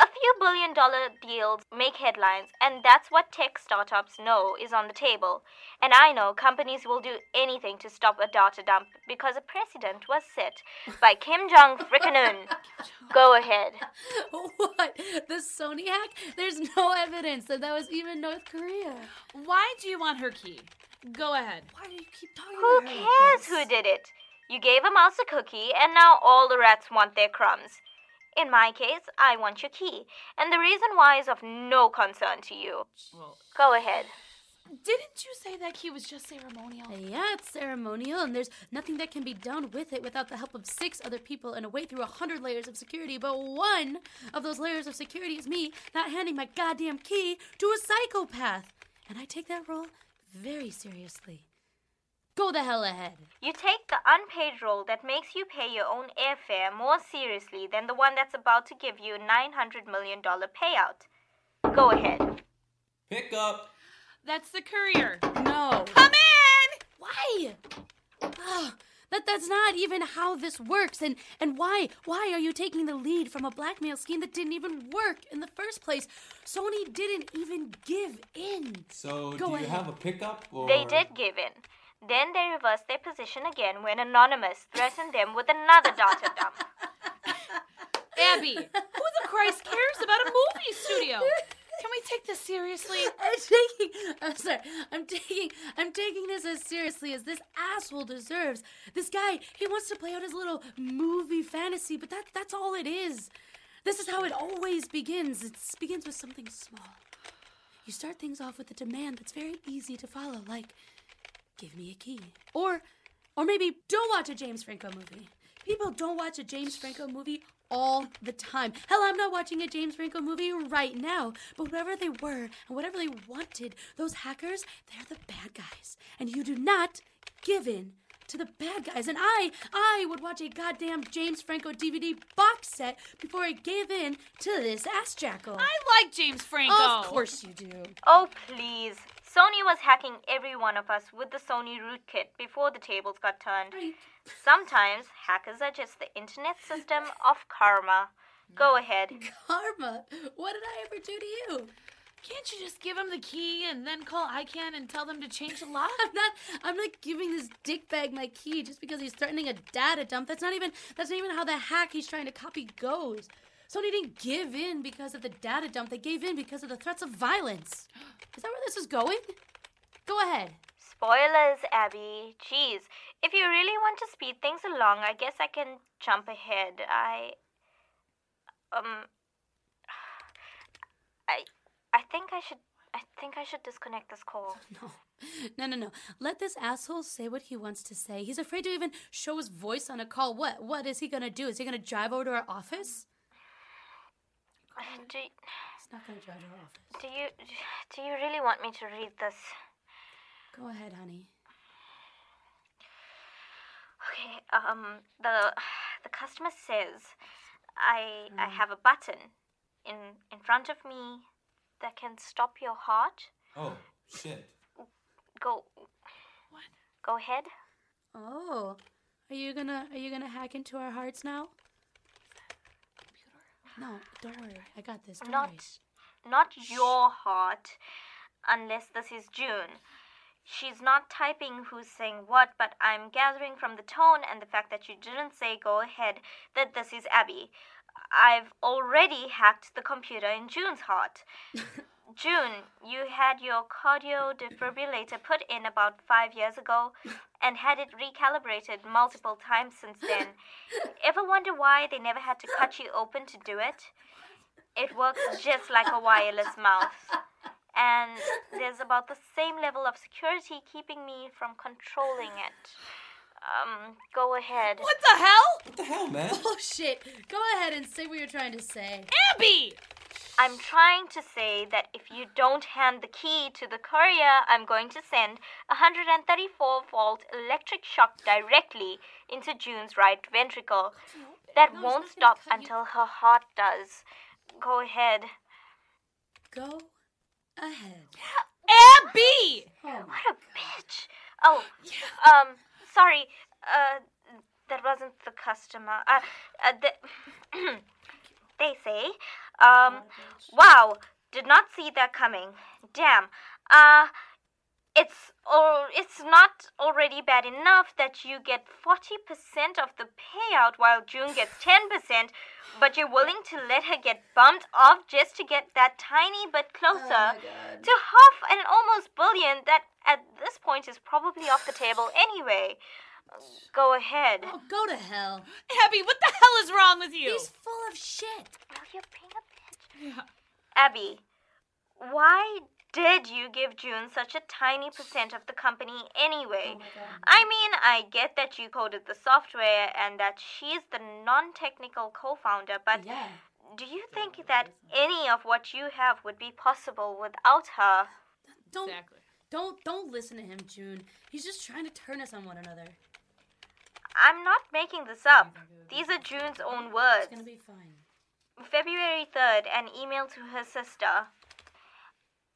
Speaker 29: A few billion dollar deals make headlines, and that's what tech startups know is on the table. And I know companies will do anything to stop a data dump because a precedent was set by Kim Jong frickin' (laughs) Un. Go ahead.
Speaker 28: What? The Sony hack? There's no evidence that that was even North Korea.
Speaker 27: Why do you want her key? Go ahead.
Speaker 28: Why do you keep talking
Speaker 29: Who
Speaker 28: about her like
Speaker 29: cares who did it? You gave a mouse a cookie, and now all the rats want their crumbs. In my case, I want your key, and the reason why is of no concern to you. Go ahead.
Speaker 27: Didn't you say that key was just ceremonial?
Speaker 28: Yeah, it's ceremonial, and there's nothing that can be done with it without the help of six other people and a way through a hundred layers of security. But one of those layers of security is me not handing my goddamn key to a psychopath. And I take that role very seriously. Go the hell ahead.
Speaker 29: You take the unpaid role that makes you pay your own airfare more seriously than the one that's about to give you a $900 million payout. Go ahead.
Speaker 30: Pick up.
Speaker 27: That's the courier.
Speaker 28: No.
Speaker 27: Come in!
Speaker 28: Why? Ah, that that's not even how this works. And and why why are you taking the lead from a blackmail scheme that didn't even work in the first place? Sony didn't even give in.
Speaker 30: So,
Speaker 28: Go
Speaker 30: do you
Speaker 28: ahead.
Speaker 30: have a pickup? Or...
Speaker 29: They did give in. Then they reversed their position again when Anonymous threatened them with another data dump. (laughs)
Speaker 27: Abby, who the Christ cares about a movie studio? Can we take this seriously? (laughs)
Speaker 28: I'm taking I'm sorry. I'm taking I'm taking this as seriously as this asshole deserves. This guy, he wants to play out his little movie fantasy, but that that's all it is. This is how it always begins. It begins with something small. You start things off with a demand that's very easy to follow, like give me a key. Or or maybe don't watch a James Franco movie. People don't watch a James Franco movie all the time. Hell, I'm not watching a James Franco movie right now. But whatever they were and whatever they wanted, those hackers, they're the bad guys. And you do not give in to the bad guys. And I, I would watch a goddamn James Franco DVD box set before I gave in to this ass jackal.
Speaker 27: I like James Franco.
Speaker 28: Of course you do.
Speaker 29: Oh, please. Sony was hacking every one of us with the Sony rootkit before the tables got turned. Sometimes hackers are just the internet system of karma. Go ahead.
Speaker 28: Karma? What did I ever do to you?
Speaker 27: Can't you just give him the key and then call ICANN and tell them to change the lock? (laughs)
Speaker 28: I'm not I'm not giving this dickbag my key just because he's threatening a data dump. That's not even that's not even how the hack he's trying to copy goes. Sony didn't give in because of the data dump. They gave in because of the threats of violence. (gasps) Is that where this is going? Go ahead.
Speaker 29: Spoilers, Abby. Jeez. If you really want to speed things along, I guess I can jump ahead. I. Um. (sighs) I. I think I should. I think I should disconnect this call. (laughs)
Speaker 28: No. No, no, no. Let this asshole say what he wants to say. He's afraid to even show his voice on a call. What? What is he gonna do? Is he gonna drive over to our office?
Speaker 29: Do,
Speaker 28: He's not gonna drive to our office.
Speaker 29: do you do you really want me to read this?
Speaker 28: Go ahead, honey.
Speaker 29: Okay. Um. The the customer says, I I have a button in in front of me that can stop your heart.
Speaker 30: Oh, shit.
Speaker 29: Go. What? Go ahead.
Speaker 28: Oh, are you gonna are you gonna hack into our hearts now? No, don't worry. I got this. Don't
Speaker 29: Not
Speaker 28: worry.
Speaker 29: not your heart, unless this is June. She's not typing who's saying what, but I'm gathering from the tone and the fact that you didn't say go ahead that this is Abby. I've already hacked the computer in June's heart. (laughs) June, you had your cardio defibrillator put in about five years ago and had it recalibrated multiple times since then. Ever wonder why they never had to cut you open to do it? It works just like a wireless mouse. And there's about the same level of security keeping me from controlling it. Um, go ahead.
Speaker 27: What the hell?
Speaker 30: What the hell, man?
Speaker 28: Oh shit. Go ahead and say what you're trying to say.
Speaker 27: Abby!
Speaker 29: I'm trying to say that if you don't hand the key to the courier, I'm going to send a 134 volt electric shock directly into June's right ventricle. That won't stop until her heart does. Go ahead.
Speaker 28: Go ahead.
Speaker 27: Abby!
Speaker 29: What a bitch. Oh, um, sorry. Uh, that wasn't the customer. Uh, uh the, (clears throat) they say, um, wow, did not see that coming. Damn. Uh, it's or it's not already bad enough that you get 40% of the payout while June gets (sighs) 10%, but you're willing to let her get bumped off just to get that tiny bit closer to half an almost billion that at this point is probably off the table anyway. Go ahead.
Speaker 28: Oh, go to hell.
Speaker 27: Abby, what the hell is wrong with you?
Speaker 28: He's full of shit.
Speaker 29: Oh, you're being a bitch. Yeah. Abby, why did you give June such a tiny percent of the company anyway? Oh I mean, I get that you coded the software and that she's the non technical co founder, but do you think that any of what you have would be possible without her?
Speaker 28: Don't don't don't listen to him, June. He's just trying to turn us on one another.
Speaker 29: I'm not making this up. These are June's own words.
Speaker 28: It's gonna be fine.
Speaker 29: February 3rd, an email to her sister.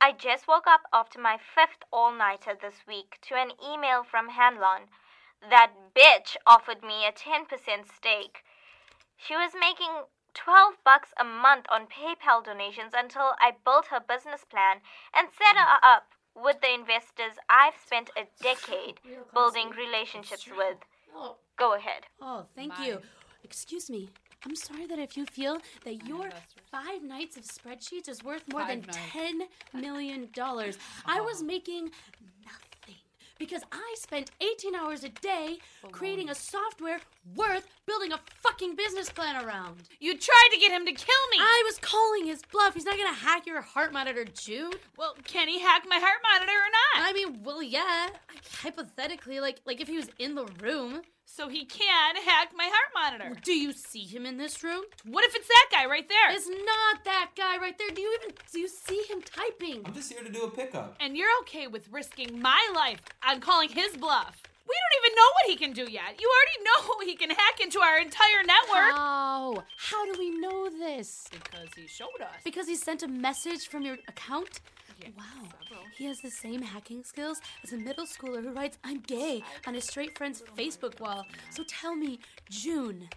Speaker 29: I just woke up after my fifth all nighter this week to an email from Hanlon. That bitch offered me a 10% stake. She was making 12 bucks a month on PayPal donations until I built her business plan and set her up with the investors I've spent a (laughs) decade building relationships with.
Speaker 28: Oh, Oh.
Speaker 29: Go ahead.
Speaker 28: Oh, thank you. Excuse me. I'm sorry that if you feel that your five nights of spreadsheets is worth more than
Speaker 27: nights.
Speaker 28: ten million dollars, (laughs) I was making nothing because I spent 18 hours a day oh, creating a software worth building a fucking business plan around.
Speaker 27: You tried to get him to kill me.
Speaker 28: I was calling his bluff. He's not gonna hack your heart monitor, June.
Speaker 27: Well, can he hack my heart monitor or not?
Speaker 28: I mean, well, yeah. Hypothetically, like like if he was in the room.
Speaker 27: So he can hack my heart monitor.
Speaker 28: Do you see him in this room?
Speaker 27: What if it's that guy right there?
Speaker 28: It's not that guy right there. Do you even do you see him typing?
Speaker 30: I'm just here to do a pickup.
Speaker 27: And you're okay with risking my life on calling his bluff. We don't even know what he can do yet. You already know (laughs) he can hack into our entire network.
Speaker 28: How? How do we know this?
Speaker 27: Because he showed us.
Speaker 28: Because he sent a message from your account? Wow. He has the same hacking skills as a middle schooler who writes I'm gay on his straight friend's Facebook wall. So tell me, June,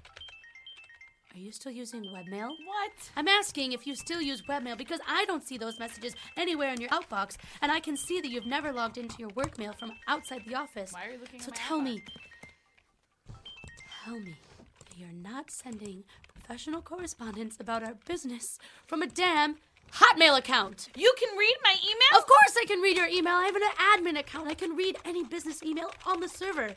Speaker 28: are you still using webmail?
Speaker 27: What?
Speaker 28: I'm asking if you still use webmail because I don't see those messages anywhere in your outbox, and I can see that you've never logged into your work mail from outside the office.
Speaker 27: Why are you looking
Speaker 28: So
Speaker 27: at my
Speaker 28: tell me, tell me that you're not sending professional correspondence about our business from a damn Hotmail account.
Speaker 27: You can read my email?
Speaker 28: Of course I can read your email. I have an admin account. I can read any business email on the server.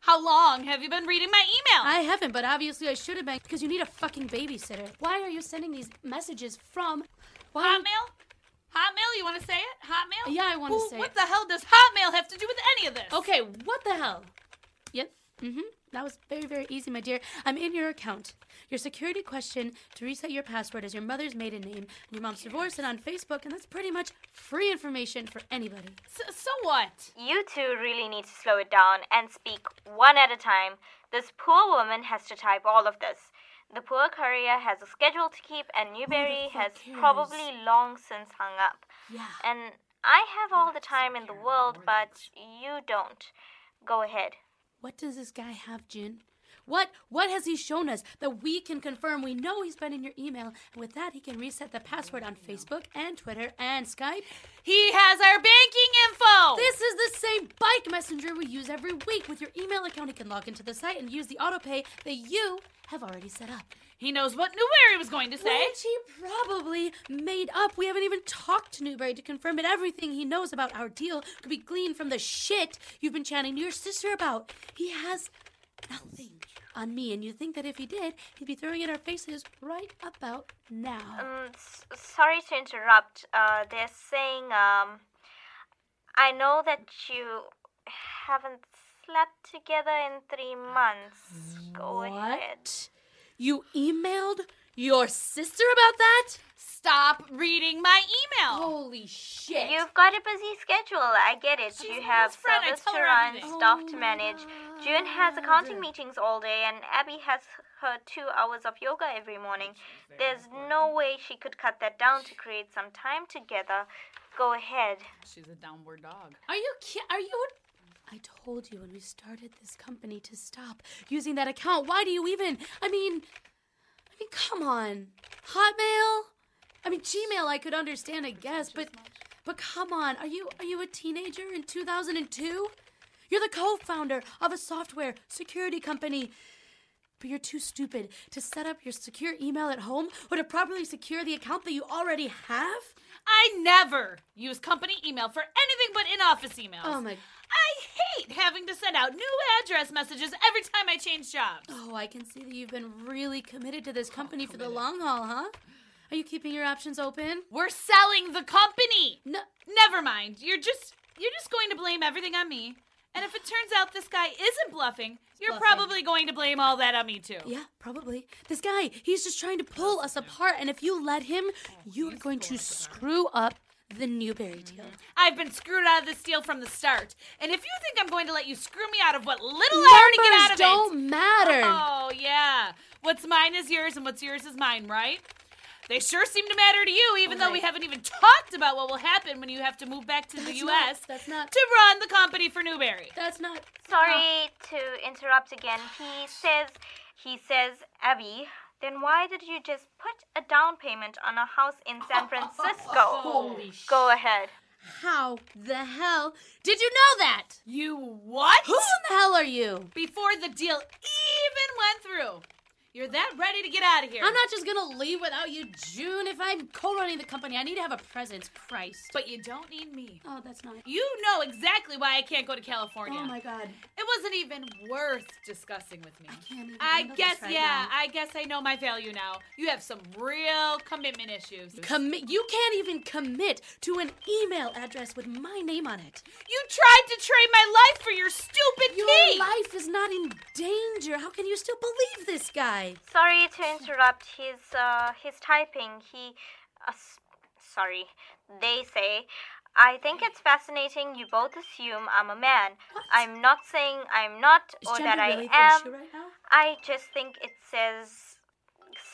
Speaker 27: How long have you been reading my email?
Speaker 28: I haven't, but obviously I should have been because you need a fucking babysitter. Why are you sending these messages from why
Speaker 27: Hotmail? Hotmail? You want to say it? Hotmail?
Speaker 28: Yeah, I want to
Speaker 27: Well,
Speaker 28: say
Speaker 27: What
Speaker 28: it.
Speaker 27: the hell does Hotmail have to do with any of this?
Speaker 28: Okay, what the hell? Yep. Mm-hmm. That was very, very easy, my dear. I'm in your account. Your security question to reset your password is your mother's maiden name and your mom's divorce and on Facebook, and that's pretty much free information for anybody.
Speaker 27: So, so what?
Speaker 29: You two really need to slow it down and speak one at a time. This poor woman has to type all of this. The poor courier has a schedule to keep, and Newberry has
Speaker 28: cares?
Speaker 29: probably long since hung up.
Speaker 28: Yeah.
Speaker 29: And I have all the time in the world, but you don't. Go ahead.
Speaker 28: What does this guy have, June? What what has he shown us that we can confirm? We know he's been in your email, and with that he can reset the password on Facebook and Twitter and Skype.
Speaker 27: He has our banking info.
Speaker 28: This is the same bike messenger we use every week. With your email account, he can log into the site and use the autopay that you have already set up.
Speaker 27: He knows what Newberry was going to say.
Speaker 28: Which he probably made up. We haven't even talked to Newberry to confirm it. Everything he knows about our deal could be gleaned from the shit you've been chatting to your sister about. He has nothing on me, and you think that if he did, he'd be throwing it in our faces right about now.
Speaker 29: Um, s- sorry to interrupt. Uh, they're saying, um, I know that you haven't slept together in three months. Go ahead.
Speaker 28: What? You emailed your sister about that?
Speaker 27: Stop reading my email.
Speaker 28: Holy shit.
Speaker 29: You've got a busy schedule. I get it. You have
Speaker 27: friend.
Speaker 29: Service to run,
Speaker 27: everything.
Speaker 29: staff to oh, manage. June has accounting meetings all day, and Abby has her two hours of yoga every morning. There's no way she could cut that down to create some time together. Go ahead.
Speaker 27: She's a downward dog.
Speaker 28: Are you ki- are you I told you when we started this company to stop using that account. Why do you even I mean I mean come on. Hotmail? I mean Gmail I could understand I guess, but but come on. Are you are you a teenager in 2002? You're the co-founder of a software security company. But you're too stupid to set up your secure email at home or to properly secure the account that you already have?
Speaker 27: I never use company email for anything but in office emails.
Speaker 28: Oh my
Speaker 27: I hate having to send out new address messages every time I change jobs.
Speaker 28: Oh, I can see that you've been really committed to this company for the long haul, huh? Are you keeping your options open?
Speaker 27: We're selling the company.
Speaker 28: No.
Speaker 27: Never mind. You're just you're just going to blame everything on me. And if it turns out this guy isn't bluffing, you're
Speaker 28: bluffing.
Speaker 27: probably going to blame all that on me too.
Speaker 28: Yeah, probably. This guy, he's just trying to pull us apart, and if you let him, you are going to screw up the Newberry deal. Mm-hmm.
Speaker 27: I've been screwed out of this deal from the start. And if you think I'm going to let you screw me out of what little I already get out of
Speaker 28: Numbers don't
Speaker 27: it.
Speaker 28: matter.
Speaker 27: Oh, yeah. What's mine is yours and what's yours is mine, right? They sure seem to matter to you, even though we haven't even talked about what will happen when you have to move back to the
Speaker 28: That's
Speaker 27: U.S.
Speaker 28: not- that's not-
Speaker 27: to run the company for Newberry.
Speaker 28: That's not.
Speaker 29: Sorry to interrupt again. He says, he says, Abby, then why did you just put a down payment on a house in San (laughs) Francisco?
Speaker 28: Holy
Speaker 29: Go ahead.
Speaker 28: How the hell did you know that?
Speaker 27: You what?
Speaker 28: Who in the hell are you?
Speaker 27: Before the deal even went through. You're that ready to get out of here.
Speaker 28: I'm not just gonna leave without you, June. If I'm co-running the company, I need to have a presence. Christ.
Speaker 27: But you don't need me.
Speaker 28: Oh, that's not.
Speaker 27: You know exactly why I can't go to California.
Speaker 28: Oh my God.
Speaker 27: It wasn't even worth discussing with me.
Speaker 28: I can't even.
Speaker 27: I guess,
Speaker 28: right
Speaker 27: yeah,
Speaker 28: now.
Speaker 27: I guess I know my value now. You have some real commitment issues.
Speaker 28: Commit. You can't even commit to an email address with my name on it.
Speaker 27: You tried to trade my life for your stupid
Speaker 28: Your
Speaker 27: key.
Speaker 28: life is not in danger. How can you still believe this guy?
Speaker 29: Sorry to interrupt. He's uh he's typing. He uh, s- sorry. They say I think it's fascinating you both assume I'm a man. I'm not saying I'm not
Speaker 28: Is
Speaker 29: or that
Speaker 28: really
Speaker 29: I
Speaker 28: the
Speaker 29: am.
Speaker 28: right now?
Speaker 29: I just think it says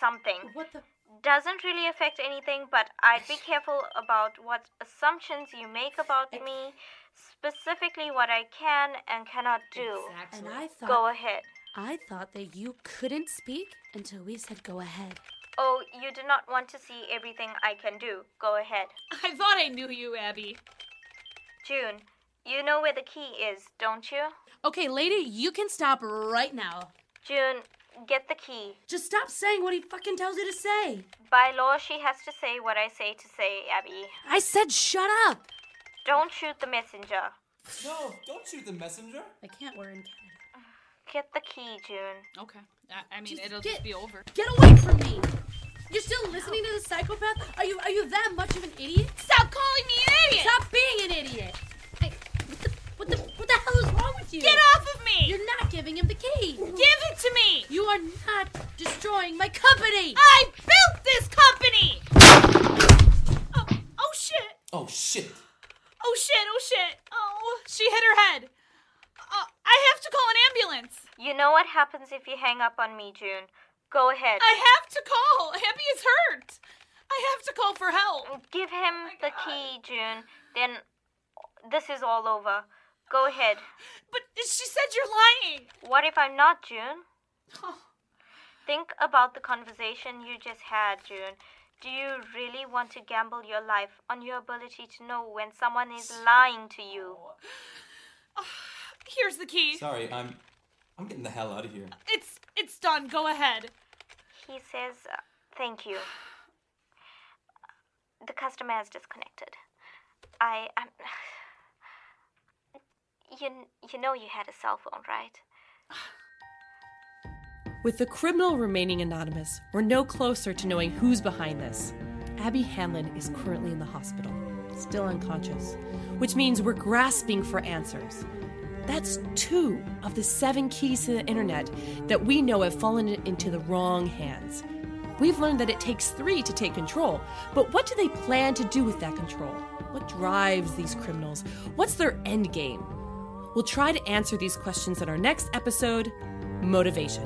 Speaker 29: something.
Speaker 28: What the?
Speaker 29: doesn't really affect anything, but I'd be careful about what assumptions you make about me, specifically what I can and cannot do.
Speaker 28: And I thought
Speaker 29: Go ahead.
Speaker 28: I thought that you couldn't speak until we said go ahead.
Speaker 29: Oh, you do not want to see everything I can do. Go ahead. (laughs)
Speaker 27: I thought I knew you, Abby.
Speaker 29: June, you know where the key is, don't you?
Speaker 28: Okay, lady, you can stop right now.
Speaker 29: June, get the key.
Speaker 28: Just stop saying what he fucking tells you to say.
Speaker 29: By law, she has to say what I say to say, Abby.
Speaker 28: I said shut up.
Speaker 29: Don't shoot the messenger.
Speaker 30: No, don't shoot the messenger.
Speaker 28: I can't. We're in Canada.
Speaker 29: Get the key, June.
Speaker 27: Okay. I, I mean,
Speaker 28: Just
Speaker 27: it'll
Speaker 28: get-
Speaker 27: just be over.
Speaker 28: Get away from me. You're still listening to the psychopath? Are you are you that much of an idiot?
Speaker 27: Stop calling me an idiot!
Speaker 28: Stop being an idiot. Hey, what the what the what the hell is wrong with you?
Speaker 27: Get off of me!
Speaker 28: You're not giving him the key.
Speaker 27: Give it to me!
Speaker 28: You are not destroying my company.
Speaker 27: I built this company! Oh, oh shit!
Speaker 30: Oh shit.
Speaker 27: Oh shit! Oh shit! Oh, she hit her head. I have to call an ambulance.
Speaker 29: You know what happens if you hang up on me, June. Go ahead.
Speaker 27: I have to call. Abby is hurt. I have to call for help.
Speaker 29: Give him oh the key, June. Then this is all over. Go ahead.
Speaker 27: But she said you're lying.
Speaker 29: What if I'm not, June? Think about the conversation you just had, June. Do you really want to gamble your life on your ability to know when someone is lying to you? (sighs) Ah.
Speaker 27: Here's the key.
Speaker 30: Sorry, I'm I'm getting the hell out of here.
Speaker 27: It's it's done. Go ahead.
Speaker 29: He says, uh, thank you. The customer has disconnected. I, I'm. (sighs) You, you know you had a cell phone, right?
Speaker 6: With the criminal remaining anonymous, we're no closer to knowing who's behind this. Abby Hanlon is currently in the hospital, still unconscious, which means we're grasping for answers. That's two of the seven keys to the internet that we know have fallen into the wrong hands. We've learned that it takes three to take control, but what do they plan to do with that control? What drives these criminals? What's their end game? We'll try to answer these questions in our next episode Motivation.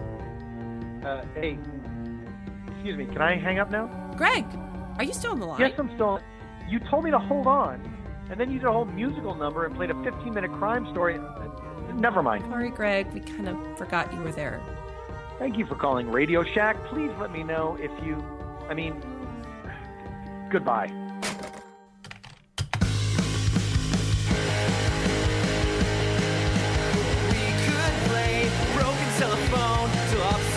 Speaker 5: Uh, hey, excuse me. Can I hang up now?
Speaker 6: Greg, are you still on the line?
Speaker 5: Yes, I'm still. You told me to hold on, and then you did a whole musical number and played a 15-minute crime story. Never mind.
Speaker 6: Sorry, Greg, we kind of forgot you were there.
Speaker 5: Thank you for calling Radio Shack. Please let me know if you. I mean, goodbye.
Speaker 31: broken telephone till all the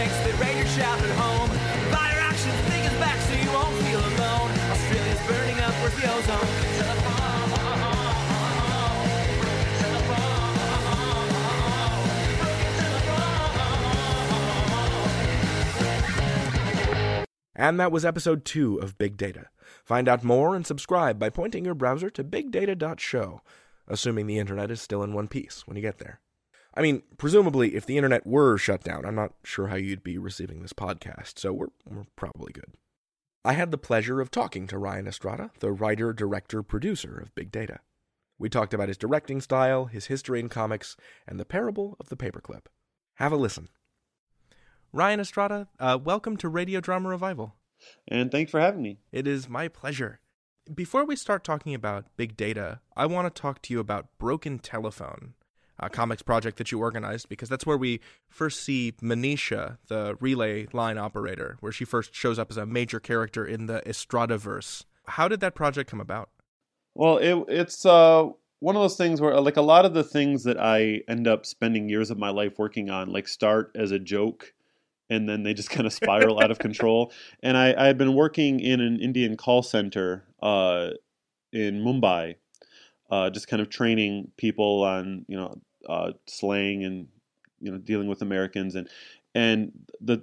Speaker 31: money left to make the radio shout at home. Is back so you won't feel alone. Australia's burning up, the ozone?
Speaker 32: And that was episode 2 of Big Data. Find out more and subscribe by pointing your browser to bigdata.show, assuming the internet is still in one piece when you get there. I mean, presumably, if the internet were shut down, I'm not sure how you'd be receiving this podcast, so we're, we're probably good. I had the pleasure of talking to Ryan Estrada, the writer, director, producer of Big Data. We talked about his directing style, his history in comics, and the parable of the paperclip. Have a listen. Ryan Estrada, uh, welcome to Radio Drama Revival.
Speaker 7: And thanks for having me.
Speaker 32: It is my pleasure. Before we start talking about big data, I want to talk to you about Broken Telephone, a comics project that you organized, because that's where we first see Manisha, the relay line operator, where she first shows up as a major character in the Estradaverse. How did that project come about?
Speaker 7: Well, it, it's uh, one of those things where, like, a lot of the things that I end up spending years of my life working on, like, start as a joke and then they just kind of (laughs) spiral out of control. And I, I had been working in an Indian call center uh, in Mumbai, uh, just kind of training people on you know uh, slang and you know dealing with Americans and and the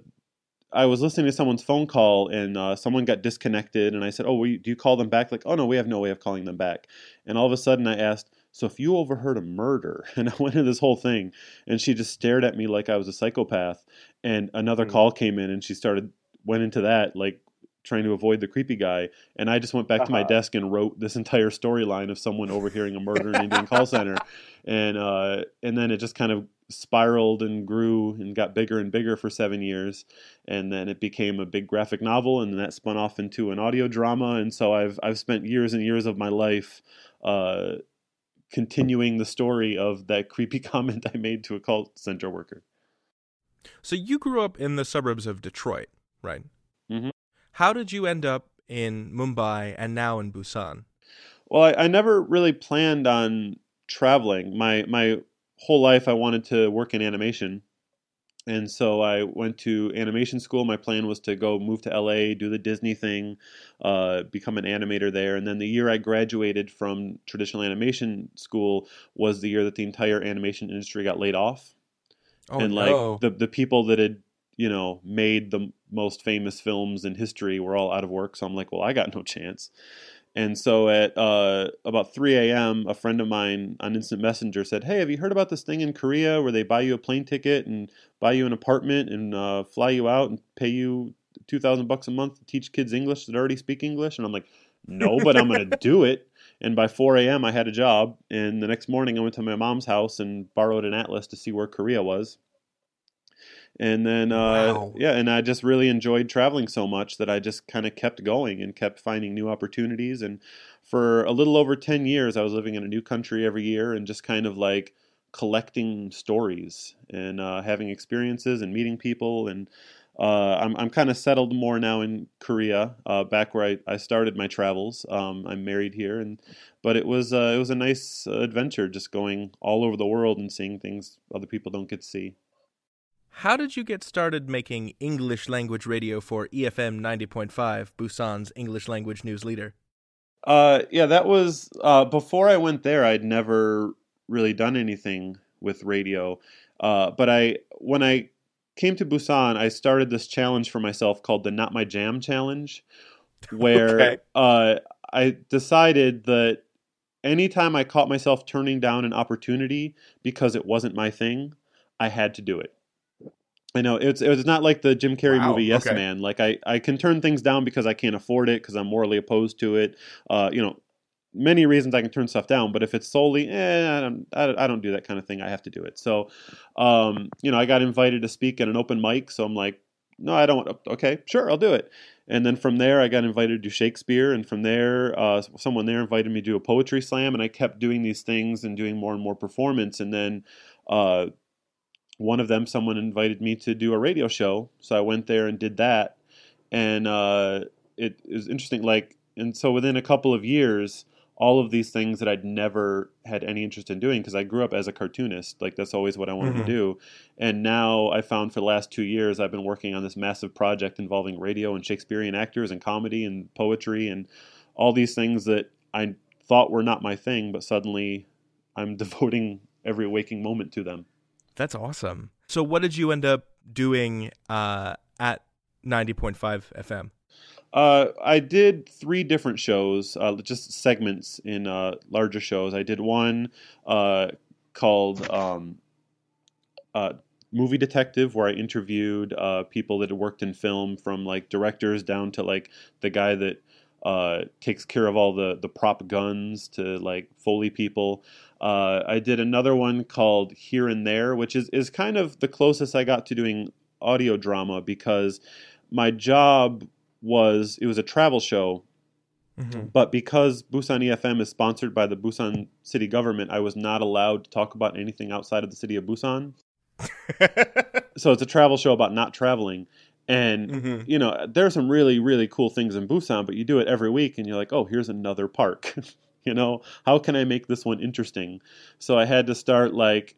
Speaker 7: I was listening to someone's phone call and uh, someone got disconnected and I said, "Oh, you, do you call them back?" Like, "Oh no, we have no way of calling them back." And all of a sudden, I asked, So if you overheard a murder, (laughs) and I went into this whole thing, and she just stared at me like I was a psychopath. And another
Speaker 32: Hmm.
Speaker 7: call came in, and she started went into that like trying to avoid the creepy guy. And I just went back to my
Speaker 32: Uh-huh.
Speaker 7: desk and wrote this entire storyline of someone overhearing a murder in an Indian call center, (laughs) and uh, and then it just kind of spiraled and grew and got bigger and bigger for seven years, and then it became a big graphic novel, and then that spun off into an audio drama, and so I've I've spent years and years of my life. Uh, continuing the story of that creepy (laughs) comment I made to a call center worker.
Speaker 32: So you grew up in the suburbs of Detroit, right?
Speaker 7: Mhm.
Speaker 32: How did you end up in Mumbai and now in Busan?
Speaker 7: Well, I, I never really planned on traveling. My my whole life, I wanted to work in animation, and so I went to animation school. My plan was to go move to LA, do the Disney thing, uh, become an animator there. And then the year I graduated from traditional animation school was the year that the entire animation industry got laid off.
Speaker 32: Oh,
Speaker 7: and like
Speaker 32: no.
Speaker 7: the the people that had you know made the most famous films in history were all out of work. So I'm like, well, I got no chance. And so at uh, about 3 a.m., a friend of mine on Instant Messenger said, "Hey, have you heard about this thing in Korea where they buy you a plane ticket and buy you an apartment and uh, fly you out and pay you two thousand bucks a month to teach kids English that already speak English?" And I'm like, "No, but I'm going to do (laughs) it." And by 4 a.m., I had a job. And the next morning, I went to my mom's house and borrowed an atlas to see where Korea was. And then, uh,
Speaker 32: Wow.
Speaker 7: yeah, and I just really enjoyed traveling so much that I just kind of kept going and kept finding new opportunities. And for a little over 10 years, I was living in a new country every year and just kind of like collecting stories and uh, having experiences and meeting people. And uh, I'm, I'm kind of settled more now in Korea, uh, back where I, I started my travels. Um, I'm married here, and but it was uh, it was a nice adventure just going all over the world and seeing things other people don't get to see.
Speaker 32: How did you get started making English language radio for EFM 90.5, Busan's English language news leader?
Speaker 7: Uh, yeah, that was uh, before I went there. I'd never really done anything with radio, uh, but I when I came to Busan, I started this challenge for myself called the Not My Jam Challenge, (laughs) where
Speaker 32: Okay.
Speaker 7: uh, I decided that anytime I caught myself turning down an opportunity because it wasn't my thing, I had to do it. I know it's it's not like the Jim Carrey
Speaker 32: Wow,
Speaker 7: movie Yes
Speaker 32: okay.
Speaker 7: Man. Like I I can turn things down because I can't afford it because I'm morally opposed to it. Uh, you know, many reasons I can turn stuff down. But if it's solely, eh, I don't I, don't do that kind of thing. I have to do it. So, um, you know, I got invited to speak at an open mic. So I'm like, no, I don't. want Okay, sure, I'll do it. And then from there, I got invited to do Shakespeare, and from there, uh, someone there invited me to do a poetry slam, and I kept doing these things and doing more and more performance, and then. Uh, one of them, someone invited me to do a radio show, so I went there and did that, and uh, it, it was interesting. Like, and so within a couple of years, all of these things that I'd never had any interest in doing because I grew up as a cartoonist, like that's always what I wanted
Speaker 32: Mhm.
Speaker 7: to do, and now I found for the last two years I've been working on this massive project involving radio and Shakespearean actors and comedy and poetry and all these things that I thought were not my thing, but suddenly I'm (laughs) devoting every waking moment to them.
Speaker 32: That's awesome. So, what did you end up doing uh, at 90.5 FM?
Speaker 7: Uh, I did three different shows, uh, just segments in uh, larger shows. I did one uh, called um, uh, Movie Detective, where I interviewed people that had worked in film, from like directors down to like the guy that uh, takes care of all the the prop guns to like Foley people. Uh, I did another one called Here and There, which is is kind of the closest I got to doing audio drama because my job was it was a travel show but because Busan EFM is sponsored by the Busan city government, I was not allowed to talk about anything outside of the city of Busan. (laughs) so it's a travel show about not traveling. And you know, there are some really, really cool things in Busan, but you do it every week and you're like, oh, here's another park. (laughs) you know, how can I make this one interesting? So I had to start like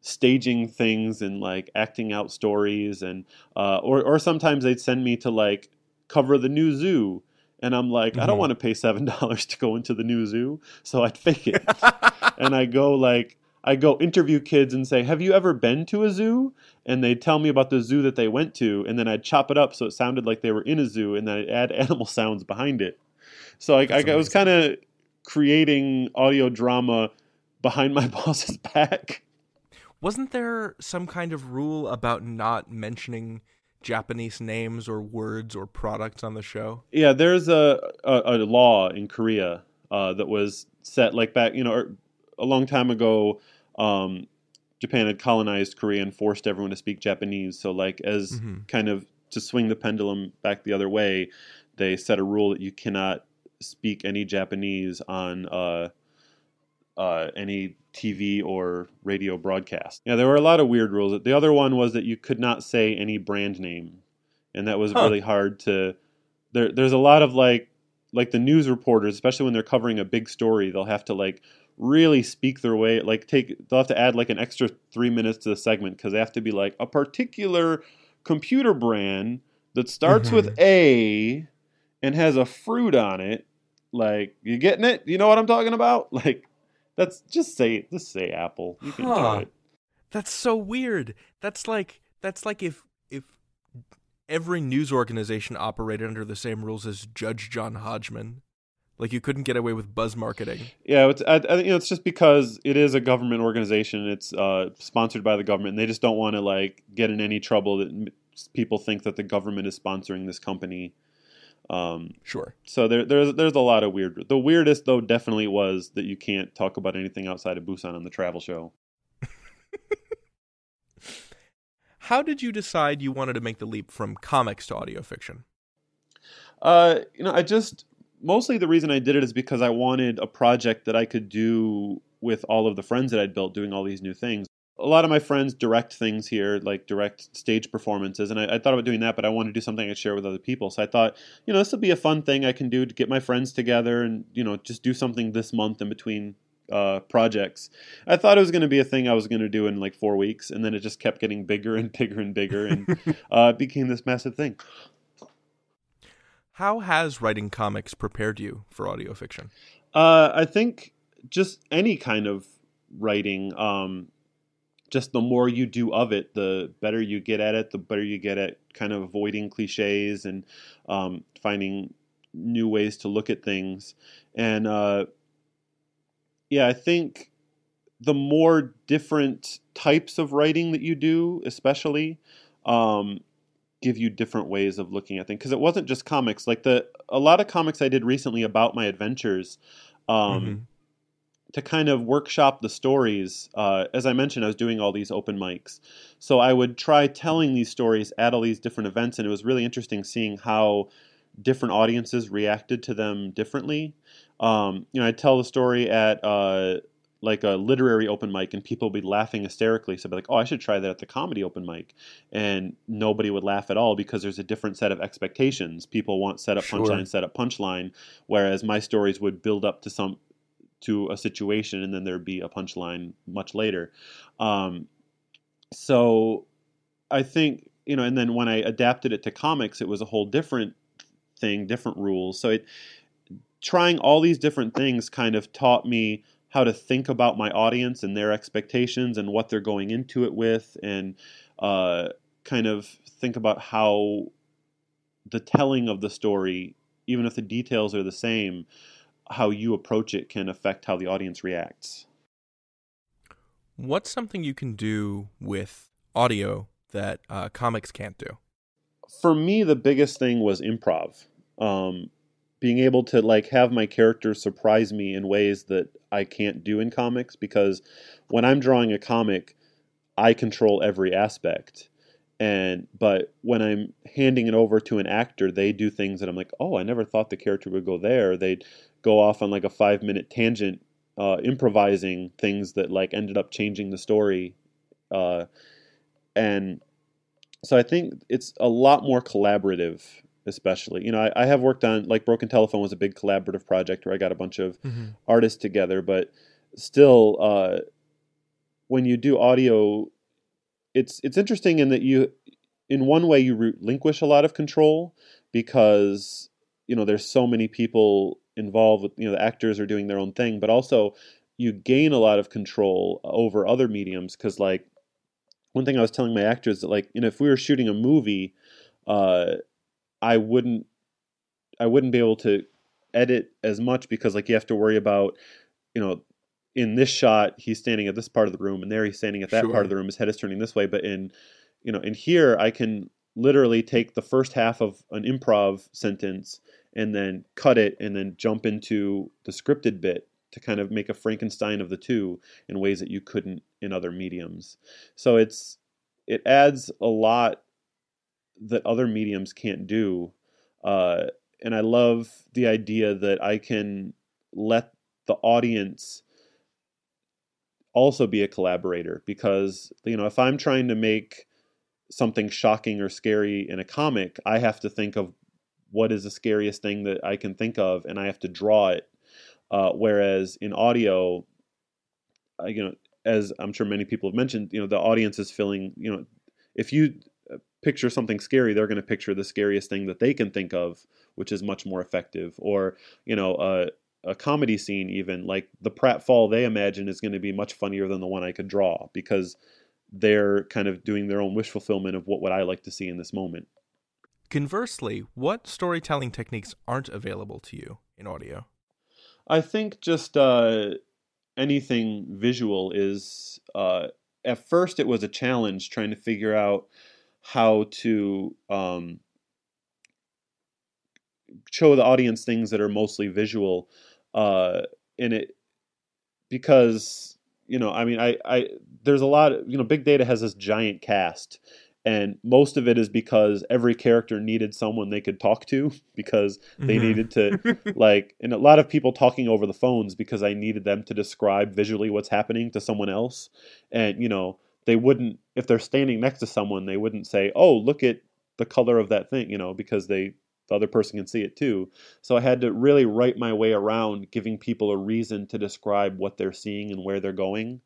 Speaker 7: staging things and like acting out stories and uh, or or sometimes they'd send me to like cover the new zoo and I'm like I don't
Speaker 32: Mhm.
Speaker 7: want to pay seven (laughs) dollars to go into the new zoo so I'd fake it (laughs) and I go like I go interview kids and say have you ever been to a zoo and they'd tell me about the zoo that they went to and then I'd chop it up so it sounded like they were in a zoo and then I'd add (laughs) animal sounds behind it so I, I, I was kind of creating audio drama behind my (laughs) boss's back.
Speaker 32: Wasn't there some kind of rule about not mentioning Japanese names or words or products on the show?
Speaker 7: Yeah, there's a a, a law in Korea uh, that was set like back, you know, er, a long time ago. Um, Japan had colonized Korea and forced everyone to speak Japanese. So, like, as
Speaker 32: Mhm.
Speaker 7: kind of to swing the pendulum back the other way, they set a rule that you cannot speak any Japanese on uh, uh, any TV or radio broadcast. Yeah, there were a lot of weird rules. The other one was that you could not say any brand name, and that was
Speaker 32: Huh.
Speaker 7: really hard to. There, there's a lot of like, like the news reporters, especially when they're covering a big story, they'll have to like really speak their way. Like take, they'll have to add like an extra three minutes to the segment because they have to be like a particular computer brand that starts with mm-hmm. A and has a fruit on it. Like, you getting it? You know what I'm talking about? (laughs) Like, that's just say just say Apple. You can
Speaker 32: Huh.
Speaker 7: it.
Speaker 32: That's so weird. That's like that's like if if every news organization operated under the same rules as Judge John Hodgman. Like you couldn't get away with buzz marketing.
Speaker 7: Yeah, it's I, I you know it's just because it is a government organization. It's uh, sponsored by the government, and they just don't want to like get in any trouble that people think that the government is sponsoring this company. Um,
Speaker 32: sure.
Speaker 7: So there, there's there's a lot of weird. The weirdest though definitely was that you can't talk about anything outside of Busan on the travel show. (laughs)
Speaker 32: How did you decide you wanted to make the leap from comics to audio fiction?
Speaker 7: Uh, you know, I just mostly the reason I did it is because I wanted a project that I could do with all of the friends that I'd built doing all these new things. A lot of my friends direct things here, like direct stage performances, and I, I thought about doing that, but I wanted to do something I'd share with other people. So I thought, you know, this would be a fun thing I can do to get my friends together and, you know, just do something this month in between uh, projects. I thought it was going to be a thing I was going to do in like four weeks, and then it just kept getting bigger and bigger and bigger, and (laughs) uh, became this massive thing.
Speaker 32: How has writing comics prepared you for audio fiction?
Speaker 7: Uh, I think just any kind of writing, um, just the more you do of it, the better you get at it, the better you get at kind of avoiding cliches and um, finding new ways to look at things. And uh, yeah, I think the more different types of writing that you do, especially, um, give you different ways of looking at things. Because it wasn't just comics. Like the a lot of comics I did recently about my adventures. Um, to kind of workshop the stories. Uh, as I mentioned, I was doing all these open mics. So I would try telling these stories at all these different events, and it was really interesting seeing how different audiences reacted to them differently. Um, you know, I'd tell the story at uh, like a literary open mic, and people would be laughing hysterically. So I'd be like, oh, I should try that at the comedy open mic. And nobody would laugh at all because there's a different set of expectations. People want set up
Speaker 32: Sure.
Speaker 7: punchline, set up punchline, whereas my stories would build up to some to a situation and then there'd be a punchline much later. Um, so I think, you know, and then when I adapted it to comics, it was a whole different thing, different rules. So it, trying all these different things kind of taught me how to think about my audience and their expectations and what they're going into it with and uh, kind of think about how the telling of the story, even if the details are the same, how you approach it can affect how the audience reacts.
Speaker 32: What's something you can do with audio that uh, comics can't do?
Speaker 7: For me, the biggest thing was improv. Um, being able to like have my characters surprise me in ways that I can't do in comics because when I'm drawing a comic, I control every aspect. And but when I'm handing it over to an actor, they do things that I'm like, oh, I never thought the character would go there. They'd go off on like a five minute tangent, uh, improvising things that like ended up changing the story. Uh, and so I think it's a lot more collaborative, especially. You know, I, I have worked on like Broken Telephone was a big collaborative project where I got a bunch of
Speaker 32: Mhm.
Speaker 7: artists together, but still, uh, when you do audio, it's it's interesting in that you, in one way, you relinquish a lot of control because you know there's so many people involved. With, you know, the actors are doing their own thing, but also you gain a lot of control over other mediums because like one thing I was telling my actors that like you know if we were shooting a movie, uh, I wouldn't I wouldn't be able to edit as much because like you have to worry about you know in this shot he's standing at this part of the room and there he's standing at that
Speaker 32: Sure.
Speaker 7: part of the room his head is turning this way but in you know in here i can literally take the first half of an improv sentence and then cut it and then jump into the scripted bit to kind of make a frankenstein of the two in ways that you couldn't in other mediums so it's it adds a lot that other mediums can't do uh, and i love the idea that i can let the audience also be a collaborator because you know if i'm trying to make something shocking or scary in a comic i have to think of what is the scariest thing that i can think of and i have to draw it. Uh, whereas in audio uh, you know as i'm sure many people have mentioned you know the audience is feeling you know if you picture something scary they're going to picture the scariest thing that they can think of which is much more effective or you know uh, a comedy scene even like the pratfall they imagine is going to be much funnier than the one i could draw because they're kind of doing their own wish fulfillment of what would i like to see in this moment
Speaker 32: Conversely, what storytelling techniques aren't available to you in audio?
Speaker 7: I think just uh, anything visual is. Uh, at first, it was a challenge trying to figure out how to um, show the audience things that are mostly visual, uh, and it because you know, I mean, I, I there's a lot. Of, you know, big data has this giant cast, and most of it is because every character needed someone they could talk to (laughs) because they
Speaker 32: Mhm.
Speaker 7: needed to (laughs) like and a lot of people talking over the phones because I needed them to describe visually what's happening to someone else and you know they wouldn't if they're standing next to someone they wouldn't say oh look at the color of that thing you know because they the other person can see it too so I had to really write my way around giving people a reason to describe what they're seeing and where they're going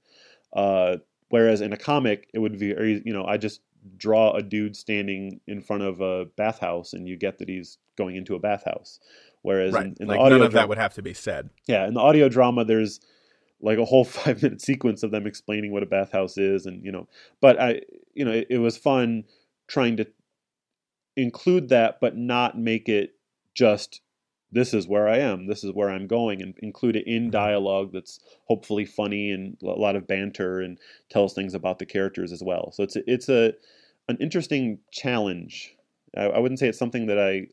Speaker 7: uh, whereas in a comic it would be very you know I just draw a dude standing in front of a bathhouse and you get that he's going into a bathhouse whereas
Speaker 32: Right.
Speaker 7: in, in
Speaker 32: like
Speaker 7: the audio
Speaker 32: none of
Speaker 7: dra-
Speaker 32: that would have to be said.
Speaker 7: yeah in the audio drama there's like a whole (laughs) five minute sequence of them explaining what a bathhouse is and you know but i you know it, it was fun trying to include that but not make it just this is where i am. This is where i'm going and include it in mm-hmm. dialogue that's hopefully funny and a lot of banter and tells things about the characters as well. So it's a, it's a an interesting challenge. I, I wouldn't say it's something that i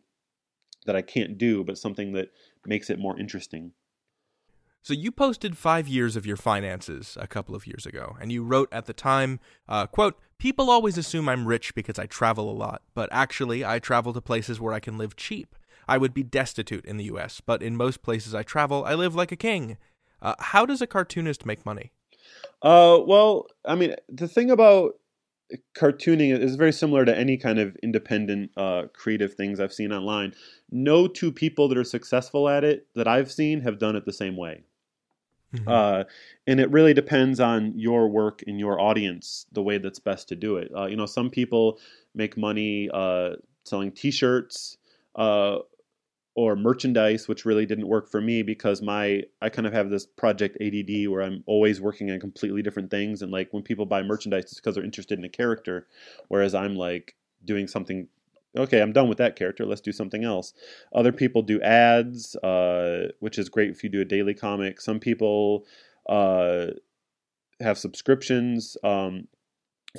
Speaker 7: that i can't do but something that makes it more interesting
Speaker 32: So you posted five years of your finances a couple of years ago, and you wrote at the time, uh, "quote People always assume I'm rich because I travel a lot, but actually I travel to places where I can live cheap. I would be destitute in the U.S., but in most places I travel, I live like a king. Uh, how does a cartoonist make money?
Speaker 7: Uh, well, I mean, the thing about cartooning is very similar to any kind of independent uh, creative things I've seen online. No two people that are successful at it that I've seen have done it the same way. Uh, and it really depends on your work and your audience, the way that's best to do it. Uh, you know, some people make money uh, selling T-shirts uh, or merchandise, which really didn't work for me because my I kind of have this project ADD where I'm always working on completely different things. And like when people buy merchandise, it's because they're interested in a character, whereas I'm like doing something. Okay, I'm done with that character. Let's do something else. Other people do ads, uh, which is great if you do a daily comic. Some people uh, have subscriptions. Um,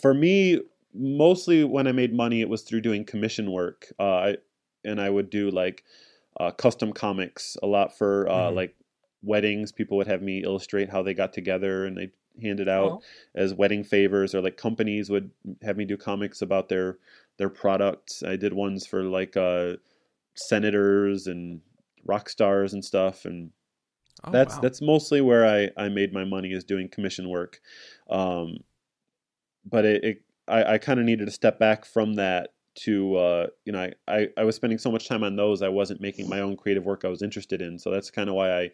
Speaker 7: for me, mostly when I made money, it was through doing commission work. Uh, I, and I would do like uh, custom comics a lot for uh,
Speaker 32: Mhm.
Speaker 7: like weddings. People would have me illustrate how they got together, and they hand it out
Speaker 32: Oh.
Speaker 7: as wedding favors. Or like companies would have me do comics about their their products. I did ones for like uh, senators and rock stars and stuff, and
Speaker 32: Oh,
Speaker 7: that's
Speaker 32: wow.
Speaker 7: that's mostly where I, I made my money is doing commission work. Um, but it, it I, I kind of needed to step back from that to uh, you know I, I, I was spending so much time on those I wasn't making my own creative work I was interested in so that's kind of why I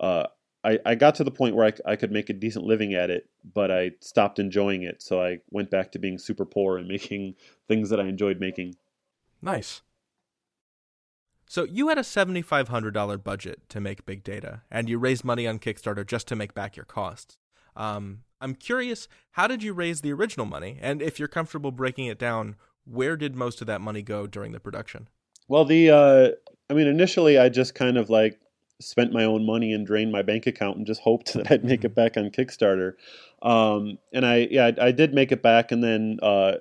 Speaker 7: uh, I, I got to the point where I could make a decent living at it but I stopped enjoying it so I went back to being super poor and (laughs) making things that I enjoyed making
Speaker 32: Nice. So you had a $7,500 budget to make big data, and you raised money on Kickstarter just to make back your costs. Um, I'm curious, how did you raise the original money? And if you're comfortable breaking it down, where did most of that money go during the production?
Speaker 7: Well, the uh, I mean, initially I just kind of like spent my own money and drained my bank account and just (laughs) hoped that I'd make it back on Kickstarter. Um, and I yeah I, I, did make it back, and then uh,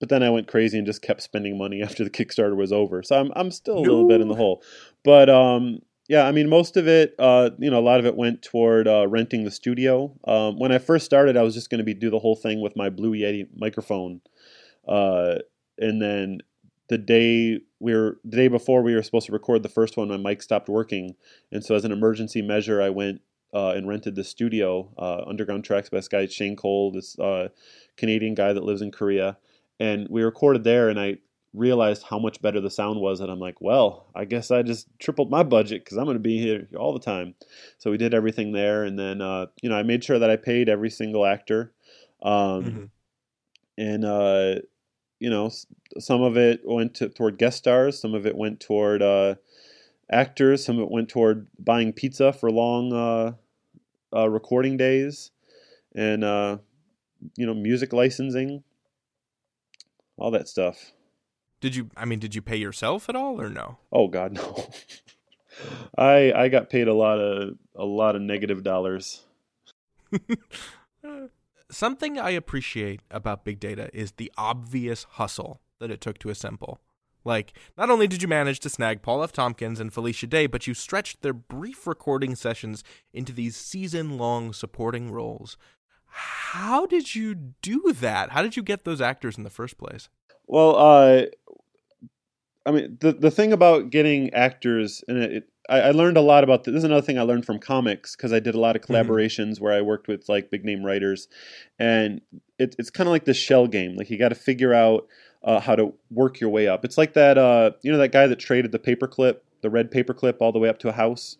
Speaker 7: but then I went crazy and just kept spending money (laughs) after the Kickstarter was over. So I'm I'm still a no. little bit in the hole, but um, yeah, I mean, most of it, uh, you know, a lot of it went toward uh, renting the studio. Um, when I first started, I was just going to be do the whole thing with my Blue Yeti microphone, uh, and then the day we were the day before we were supposed to record the first one, my mic stopped working, and so as an emergency measure, I went uh, and rented the studio, uh, Underground Tracks by this guy Shane Cole, this uh, Canadian guy that lives in Korea, and we recorded there, and I realized how much better the sound was. And i'm like well i guess i just tripled my budget because i'm going to be here all the time. So we did everything there. And then uh, you know i made sure that i paid every single actor. Um, mm-hmm. and uh, you know some of it went to, toward guest stars some of it went toward uh, actors some of it went toward buying pizza for long uh, uh, recording days and uh, you know music licensing all that stuff
Speaker 33: did you? I mean, did you pay yourself at all, or no?
Speaker 7: Oh God, no. (laughs) I I got paid a lot of a lot of negative dollars. (laughs)
Speaker 33: Something I appreciate about big data is the obvious hustle that it took to assemble. Like, not only did you manage to snag Paul F. Tompkins and Felicia Day, but you stretched their brief recording sessions into these season long supporting roles. How did you do that? How did you get those actors in the first place?
Speaker 7: Well, uh, I mean, the the thing about getting actors, and it, it I, I, learned a lot about this. this. is another thing I learned from comics because I did a lot of mm-hmm. collaborations mm-hmm. where I worked with like big name writers, and it, it's kind of like the shell game. Like you got to figure out uh, how to work your way up. It's like that, uh, you know, that guy that traded the paperclip, the red paperclip, all the way up to a house.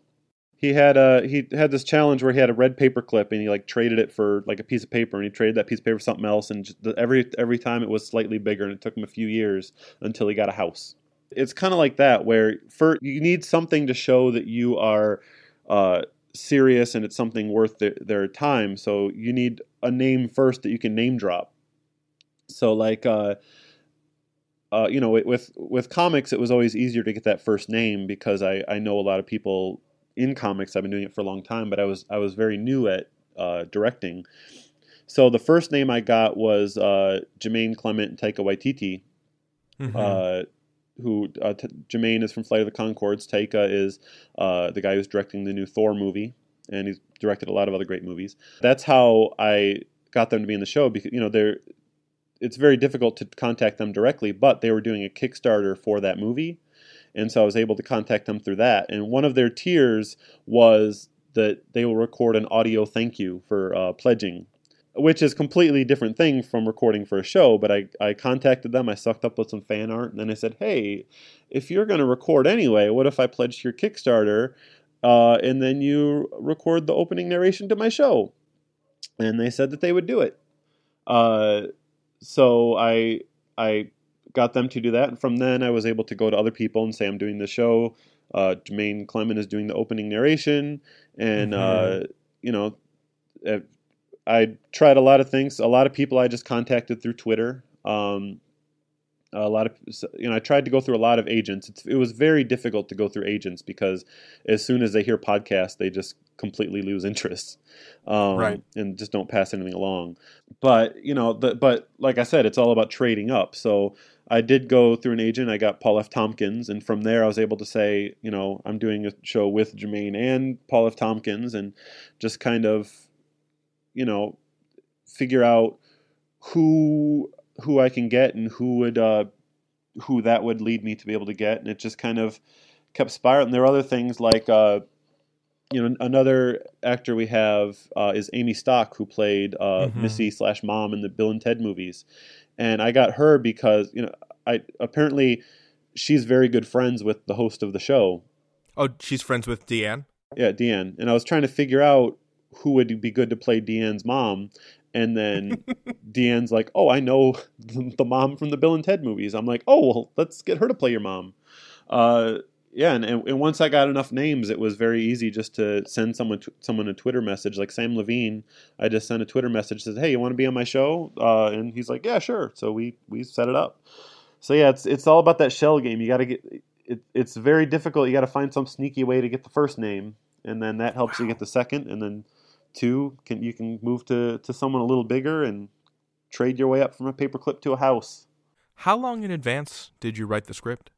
Speaker 7: He had a uh, he had this challenge where he had a red paperclip and he like traded it for like a piece of paper and he traded that piece of paper for something else and just, every every time it was slightly bigger and it took him a few years until he got a house it's kind of like that where for you need something to show that you are uh, serious and it's something worth their, their, time. So you need a name first that you can name drop. So like uh, uh, you know with with comics it was always easier to get that first name because I, I know a lot of people in comics. I've been doing it for a long time, but I was I was very new at uh, directing. So the first name I got was uh, Jemaine Clement and Taika Waititi. Mm-hmm. Uh, who uh, T- Jemaine is from Flight of the Conchords. Taika is uh, the guy who's directing the new Thor movie, and he's directed a lot of other great movies. That's how I got them to be in the show because you know they're. It's very difficult to contact them directly, but they were doing a Kickstarter for that movie, and so I was able to contact them through that. And one of their tiers was that they will record an audio thank you for uh, pledging which is completely different thing from recording for a show. But I, I contacted them, I sucked up with some fan art, and then I said, hey, if you're going to record anyway, what if I pledge your Kickstarter uh, and then you record the opening narration to my show? And they said that they would do it. Uh, so I I got them to do that, and from then I was able to go to other people and say I'm doing the show. Uh, Jemaine Clement is doing the opening narration, and mm-hmm. uh, you know, I tried a lot of things. A lot of people I just contacted through Twitter. Um, a lot of you know, I tried to go through a lot of agents. It's, it was very difficult to go through agents because as soon as they hear podcasts, they just completely lose interest, um, right. and just don't pass anything along. But you know, the, but like I said, it's all about trading up. So I did go through an agent. I got Paul F. Tompkins, and from there I was able to say, you know, I'm doing a show with Jemaine and Paul F. Tompkins, and just kind of you know, figure out who who I can get and who would uh, who that would lead me to be able to get, and it just kind of kept spiraling. There are other things like uh, you know another actor we have uh, is Amy Stock who played uh, mm-hmm. Missy slash Mom in the Bill and Ted movies, and I got her because you know I apparently she's very good friends with the host of the show.
Speaker 33: Oh, she's friends with Deanne.
Speaker 7: Yeah, Deanne, and I was trying to figure out who would be good to play Deanne's mom. And then (laughs) Deanne's like, oh, I know (laughs) the mom from the Bill and Ted movies. I'm like, oh, well, let's get her to play your mom. Uh, yeah, and, and once I got enough names, it was very easy just to send someone someone a Twitter message. Like Sam Levine, I just sent a Twitter message says, "Hey, you want to be on my show?" Uh, and he's like, "Yeah, sure." So we we set it up. So yeah, it's it's all about that shell game. You got to get it, it's very difficult. You got to find some sneaky way to get the first name, and then that helps you get the second, and then two can you can move to to someone a little bigger and trade your way up from a paperclip to a house.
Speaker 33: How long in advance did you write the script?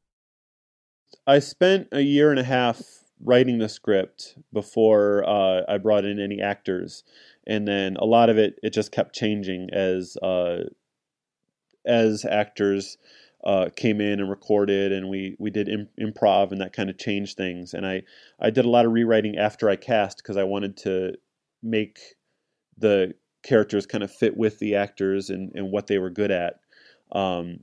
Speaker 7: I spent a year and a half writing the script before uh, I brought in any actors, and then a lot of it it just kept changing as uh, as actors uh, came in and recorded, and we we did Im- improv, and that kind of changed things. And I I did a lot of rewriting after I cast because I wanted to make the characters kind of fit with the actors and, and what they were good at. Um,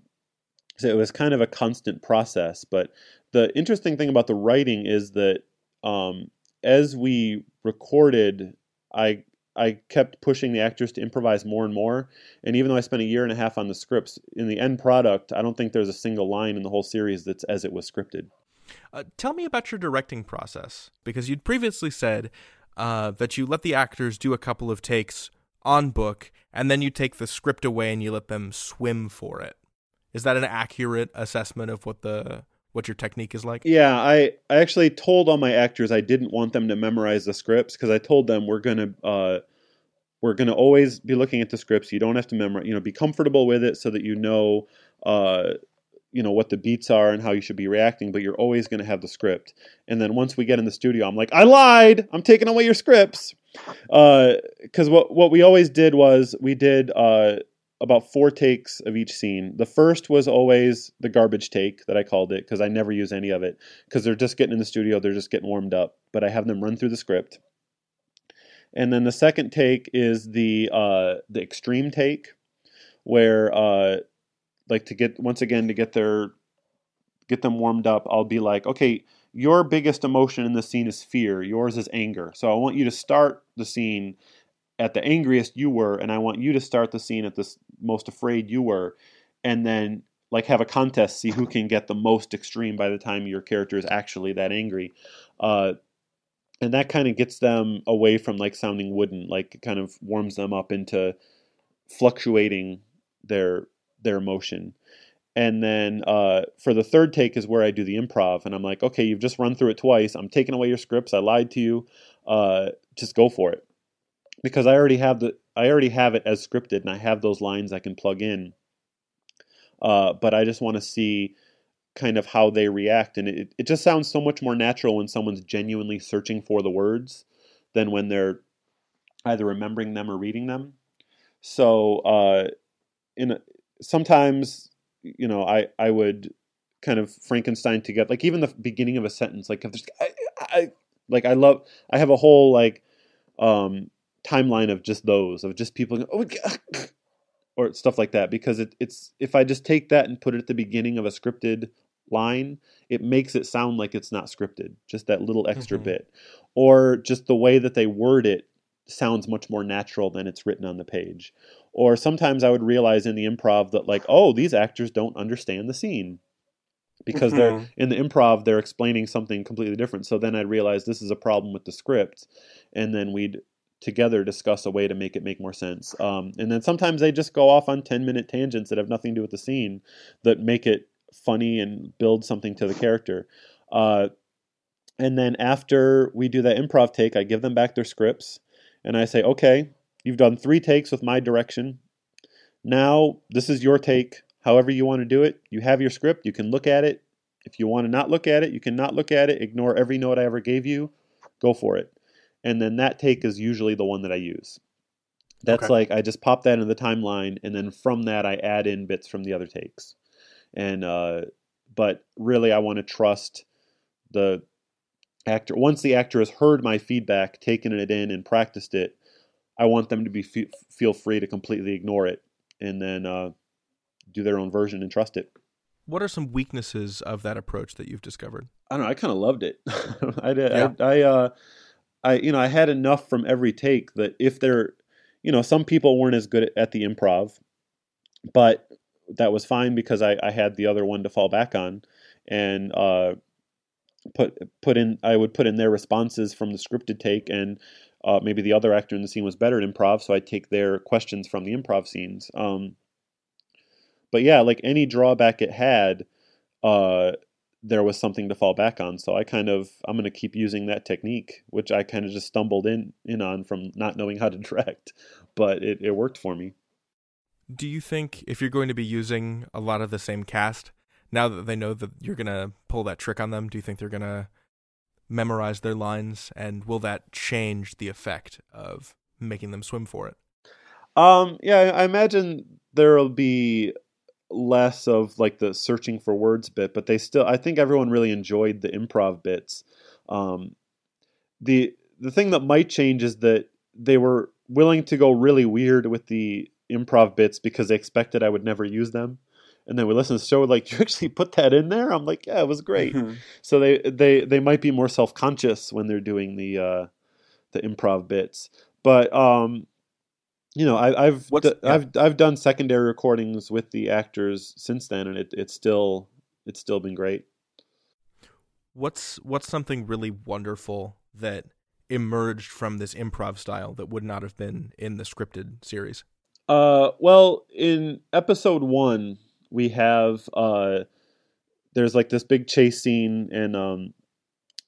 Speaker 7: so it was kind of a constant process. But the interesting thing about the writing is that um, as we recorded, I I kept pushing the actors to improvise more and more. And even though I spent a year and a half on the scripts, in the end product, I don't think there's a single line in the whole series that's as it was scripted.
Speaker 33: Uh, tell me about your directing process, because you'd previously said uh, that you let the actors do a couple of takes on book, and then you take the script away and you let them swim for it. Is that an accurate assessment of what the what your technique is like?
Speaker 7: Yeah, I, I actually told all my actors I didn't want them to memorize the scripts because I told them we're gonna uh, we're gonna always be looking at the scripts. You don't have to memorize. You know, be comfortable with it so that you know uh, you know what the beats are and how you should be reacting. But you're always gonna have the script. And then once we get in the studio, I'm like, I lied. I'm taking away your scripts. Because uh, what what we always did was we did uh, about four takes of each scene. The first was always the garbage take that I called it because I never use any of it because they're just getting in the studio, they're just getting warmed up. But I have them run through the script. And then the second take is the uh, the extreme take, where uh, like to get once again to get their get them warmed up. I'll be like, okay, your biggest emotion in the scene is fear. Yours is anger. So I want you to start the scene at the angriest you were, and I want you to start the scene at the most afraid you were, and then like have a contest, see who can get the most extreme by the time your character is actually that angry. Uh, and that kind of gets them away from like sounding wooden, like it kind of warms them up into fluctuating their their emotion. And then uh, for the third take is where I do the improv, and I'm like, okay, you've just run through it twice. I'm taking away your scripts. I lied to you. Uh, just go for it because I already have the I already have it as scripted and I have those lines I can plug in. Uh, but I just want to see kind of how they react, and it it just sounds so much more natural when someone's genuinely searching for the words than when they're either remembering them or reading them. So uh, in a, sometimes you know I I would kind of Frankenstein together like even the beginning of a sentence like if there's I, I like I love I have a whole like um timeline of just those of just people oh, (laughs) or stuff like that because it, it's if I just take that and put it at the beginning of a scripted line, it makes it sound like it's not scripted. Just that little extra
Speaker 33: Mhm.
Speaker 7: bit, or just the way that they word it sounds much more natural than it's written on the page. Or sometimes I would realize in the improv that like, oh, these actors don't understand the scene because they're
Speaker 33: Mhm.
Speaker 7: in the improv they're explaining something completely different. So then I'd realize this is a problem with the script, and then we'd together discuss a way to make it make more sense. Um, and then sometimes they just go off on ten minute tangents that have nothing to do with the scene that make it funny and build something to the character. Uh, and then after we do that improv take, I give them back their scripts and I say, okay, you've done three takes with my direction. Now this is your take. However you want to do it, you have your script. You can look at it. If you want to not look at it, you can not look at it. Ignore every note I ever gave you. Go for it. And then that take is usually the one that I use. That's
Speaker 33: Okay.
Speaker 7: like I just pop that in the timeline, and then from that I add in bits from the other takes. And uh, but really, I want to trust the actor. Once the actor has heard my feedback, taken it in, and practiced it, I want them to be fe- feel free to completely ignore it, and then uh, do their own version and trust it.
Speaker 33: What are some weaknesses of that approach that you've discovered?
Speaker 7: I don't know. I kind of loved it. (laughs) I did.
Speaker 33: Yeah.
Speaker 7: I, I, uh, I, you know, I had enough from every take that if they're, you know, some people weren't as good at, at the improv, but that was fine because I, I had the other one to fall back on, and uh, put put in. I would put in their responses from the scripted take, and uh, maybe the other actor in the scene was better at improv, so I take their questions from the improv scenes. Um, but yeah, like any drawback it had, uh, there was something to fall back on. So I kind of I'm going to keep using that technique, which I kind of just stumbled in in on from not knowing how to direct, but it, it worked for me.
Speaker 33: Do you think if you're going to be using a lot of the same cast, now that they know that you're going to pull that trick on them, do you think they're going to memorize their lines and will that change the effect of making them swim for it?
Speaker 7: Um, yeah, I imagine there'll be less of like the searching for words bit, but they still I think everyone really enjoyed the improv bits. Um, the the thing that might change is that they were willing to go really weird with the improv bits because they expected I would never use them. And then we listened to the show like, (laughs) you actually put that in there? I'm like, yeah, it was great. so they, they they might be more self conscious when they're doing the uh, the improv bits. But um, you know, I, I've d-
Speaker 33: yeah.
Speaker 7: I've I've done secondary recordings with the actors since then, and it it's still it's still been great.
Speaker 33: What's what's something really wonderful that emerged from this improv style that would not have been in the scripted series?
Speaker 7: Uh, well, in episode one, we have uh, there's like this big chase scene, and um,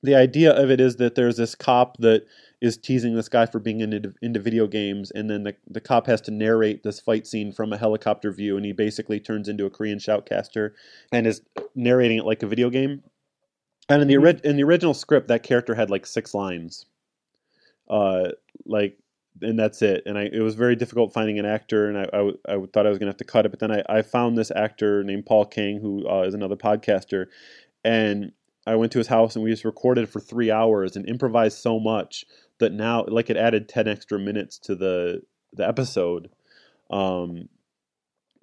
Speaker 7: the idea of it is that there's this cop that is teasing this guy for being into, into video games, and then the the cop has to narrate this fight scene from a helicopter view, and he basically turns into a Korean shoutcaster and is narrating it like a video game. And in the ori- in the original script, that character had like six lines, uh, like, and that's it. And I it was very difficult finding an actor, and I, I thought I was gonna have to cut it, but then I, I found this actor named Paul King, who uh, is another podcaster, and I went to his house and we just recorded for three hours and improvised so much that now like it added ten extra minutes to the the episode, um,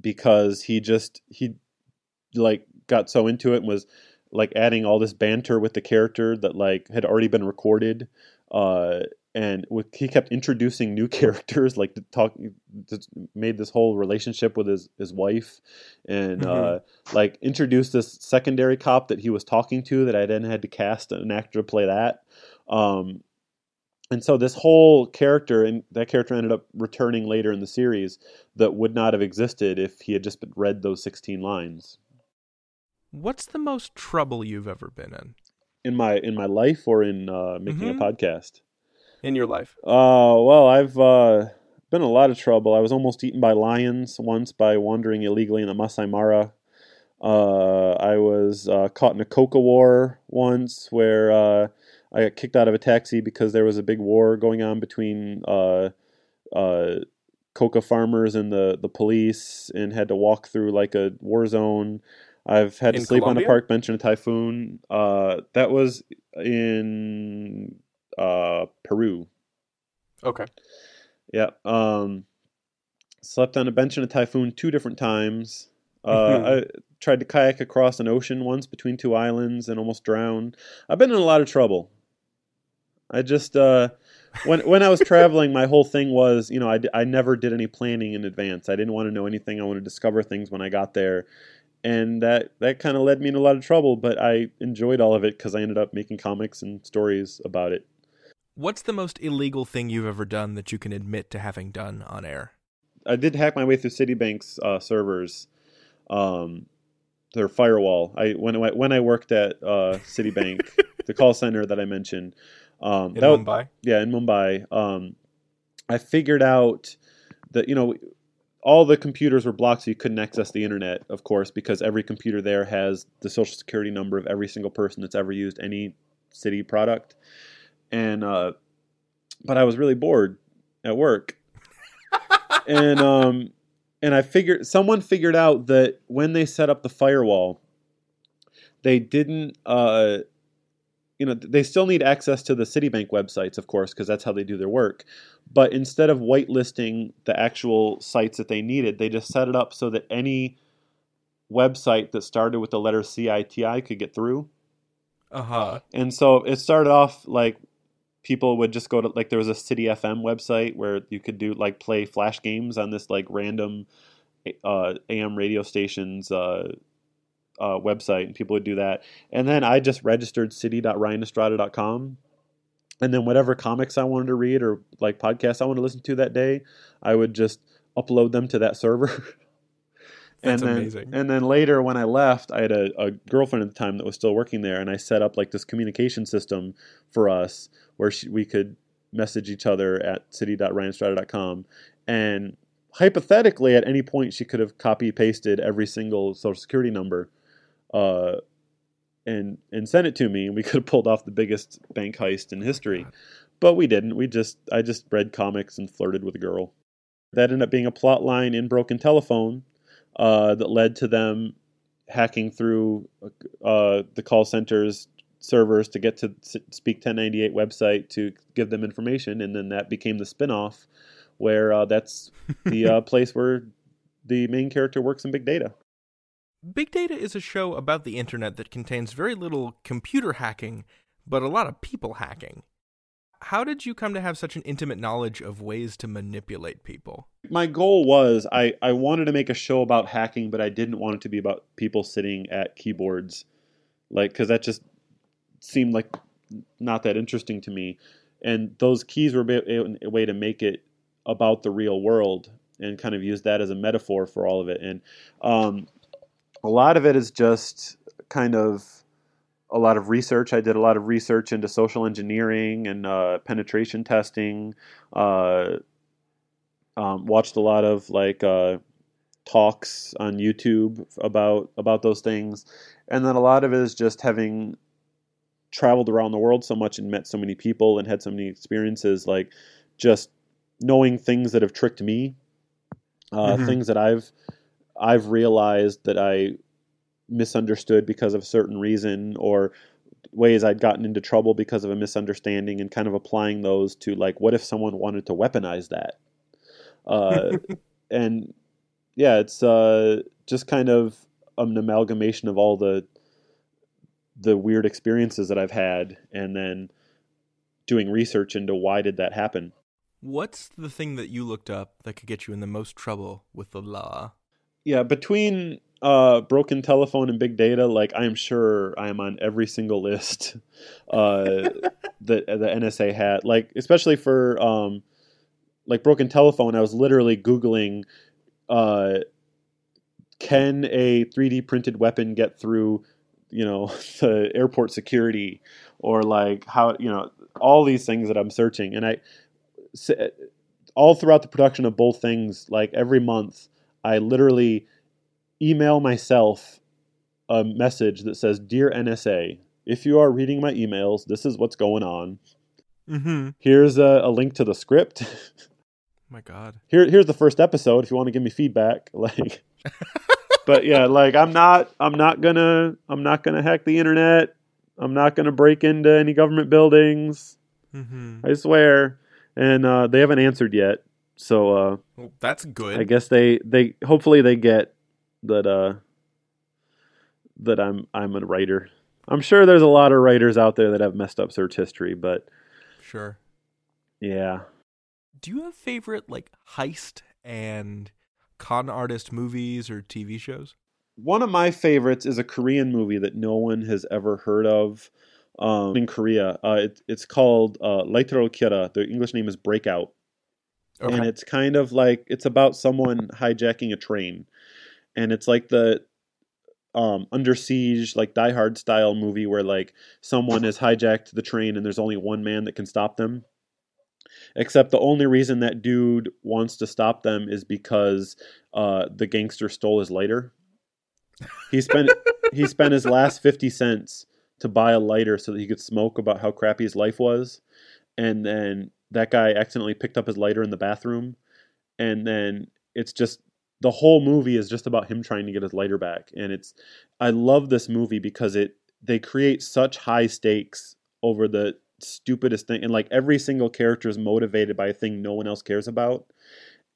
Speaker 7: because he just he like got so into it and was like adding all this banter with the character that like had already been recorded uh and with, he kept introducing new (laughs) characters like to talk just made this whole relationship with his his wife and uh like introduced this secondary cop that he was talking to that I then had to cast an actor to play that um and so this whole character and that character ended up returning later in the series that would not have existed if he had just read those 16 lines
Speaker 33: What's the most trouble you've ever been in?
Speaker 7: in my in my life or in uh, making
Speaker 33: Mhm.
Speaker 7: a podcast.
Speaker 33: In your life?
Speaker 7: Uh, well, I've uh, been in a lot of trouble. I was almost eaten by lions once by wandering illegally in the Masai Mara. Uh, I was uh, caught in a coca war once where uh, I got kicked out of a taxi because there was a big war going on between uh, uh, coca farmers and the, the police and had to walk through like a war zone. I've had to
Speaker 33: In
Speaker 7: sleep on a park bench in a typhoon. Uh, that was in uh, Peru.
Speaker 33: Okay.
Speaker 7: Yeah. Um, slept on a bench in a typhoon two different times. Uh,
Speaker 33: Mhm.
Speaker 7: I tried to kayak across an ocean once between two islands and almost drowned. I've been in a lot of trouble. I just uh, when when I was traveling, my whole thing was, you know, I, I never did any planning in advance. I didn't want to know anything. I wanted to discover things when I got there, and that that kind of led me in a lot of trouble. But I enjoyed all of it because I ended up making comics and stories about it.
Speaker 33: What's the most illegal thing you've ever done that you can admit to having done on air?
Speaker 7: I did hack my way through Citibank's uh, servers, um, their firewall. I when I when I worked at uh, Citibank, (laughs) the call center that I mentioned, um,
Speaker 33: In Mumbai?
Speaker 7: yeah, in Mumbai. Um, I figured out that you know all the computers were blocked, so you couldn't access the internet, of course, because every computer there has the social security number of every single person that's ever used any Citi product. And uh, but I was really bored at work, (laughs) and um, and I figured someone figured out that when they set up the firewall, they didn't uh, you know they still need access to the Citibank websites, of course, because that's how they do their work. But instead of whitelisting the actual sites that they needed, they just set it up so that any website that started with the letter CITI could get through.
Speaker 33: Uh huh.
Speaker 7: And so it started off like people would just go to like there was a City FM website where you could do like play flash games on this like random uh, AM radio stations uh, uh, website, and people would do that. And then I just registered citi.ryanestrada.com. And then whatever comics I wanted to read or like podcasts I wanted to listen to that day, I would just upload them to that server. (laughs)
Speaker 33: That's
Speaker 7: and then,
Speaker 33: amazing.
Speaker 7: And then later, when I left, I had a, a girlfriend at the time that was still working there, and I set up like this communication system for us where she, we could message each other at citi.ryanestrada.com. And hypothetically, at any point, she could have copy pasted every single social security number. Uh, and and sent it to me, and we (laughs) could have pulled off the biggest bank heist in history, but we didn't. We just I just read comics and flirted with a girl. That ended up being a plot line in Broken Telephone uh, that led to them hacking through uh, the call center's servers to get to Speak 1098 website to give them information, and then that became the spin-off where uh, that's (laughs) the uh, place where the main character works in big data.
Speaker 33: Big Data is a show about the internet that contains very little computer hacking, but a lot of people hacking. How did you come to have such an intimate knowledge of ways to manipulate people?
Speaker 7: my goal was I, I wanted to make a show about hacking, but I didn't want it to be about people sitting at keyboards, like because that just seemed like not that interesting to me. And those keys were a, way to make it about the real world and kind of use that as a metaphor for all of it. And um, a lot of it is just kind of a lot of research. I did a lot of research into social engineering and uh, penetration testing. Uh, um, watched a lot of like uh, talks on YouTube about about those things, and then a lot of it is just having traveled around the world so much and met so many people and had so many experiences, like just knowing things that have tricked me, uh,
Speaker 33: Mhm.
Speaker 7: things that I've I've realized that I misunderstood because of a certain reason or ways I'd gotten into trouble because of a misunderstanding and kind of applying those to like what if someone wanted to weaponize that uh, (laughs) and yeah it's uh, just kind of an amalgamation of all the the weird experiences that I've had and then doing research into why did that happen
Speaker 33: What's the thing that you looked up that could get you in the most trouble with the law?
Speaker 7: yeah between uh broken telephone and big data like i'm sure i'm on every single list (laughs) uh that the nsa had. Like especially for um like broken telephone i was literally googling uh can a 3d printed weapon get through you know (laughs) the airport security? Or like how you know all these things that i'm searching. And I all throughout the production of both things like every month i literally email myself a message that says dear nsa if you are reading my emails this is what's going on
Speaker 33: Mm-hmm.
Speaker 7: here's a, a link to the script (laughs)
Speaker 33: My God.
Speaker 7: here here's the first episode if you want to give me feedback (laughs) like but yeah like i'm not i'm not gonna i'm not gonna hack the internet i'm not gonna break into any government buildings
Speaker 33: Mm-hmm.
Speaker 7: i swear and uh, they haven't answered yet so uh,
Speaker 33: Well, that's good.
Speaker 7: i guess they they hopefully they get that uh that i'm i'm a writer i'm sure there's a lot of writers out there that have messed up search history but
Speaker 33: Sure.
Speaker 7: yeah
Speaker 33: Do you have favorite like heist and con artist movies or TV shows?
Speaker 7: one of my favorites is a Korean movie that no one has ever heard of um, in Korea. Uh, it, it's called uh, Laitero Kira. The English name is Breakout. And it's kind of like it's about someone hijacking a train. And it's like the um, under siege, like Die Hard style movie where like someone has hijacked the train and there's only one man that can stop them. Except the only reason that dude wants to stop them is because uh, the gangster stole his lighter. He spent (laughs) he spent his last fifty cents to buy a lighter so that he could smoke about how crappy his life was, and then that guy accidentally picked up his lighter in the bathroom, and then it's just the whole movie is just about him trying to get his lighter back, and it's I love this movie because it they create such high stakes over the stupidest thing, and like every single character is motivated by a thing no one else cares about.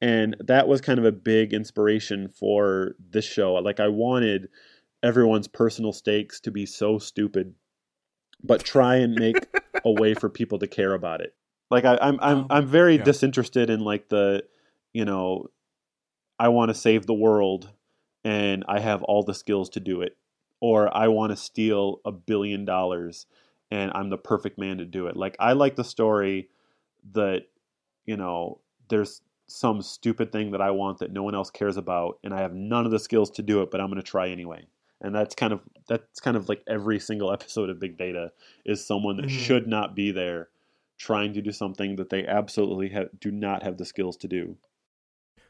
Speaker 7: And that was kind of a big inspiration for this show. Like i wanted everyone's personal stakes to be so stupid but try and make a way for people to care about it. Like I, i'm i'm oh, i'm very
Speaker 33: yeah.
Speaker 7: disinterested in like the you know i want to save the world and i have all the skills to do it or i want to steal a billion dollars and i'm the perfect man to do it like i like the story that you know there's some stupid thing that I want that no one else cares about, and I have none of the skills to do it, but I'm going to try anyway. And that's kind of that's kind of like every single (laughs) episode of Big Data is someone that
Speaker 33: Mhm.
Speaker 7: should not be there trying to do something that they absolutely ha- do not have the skills to do.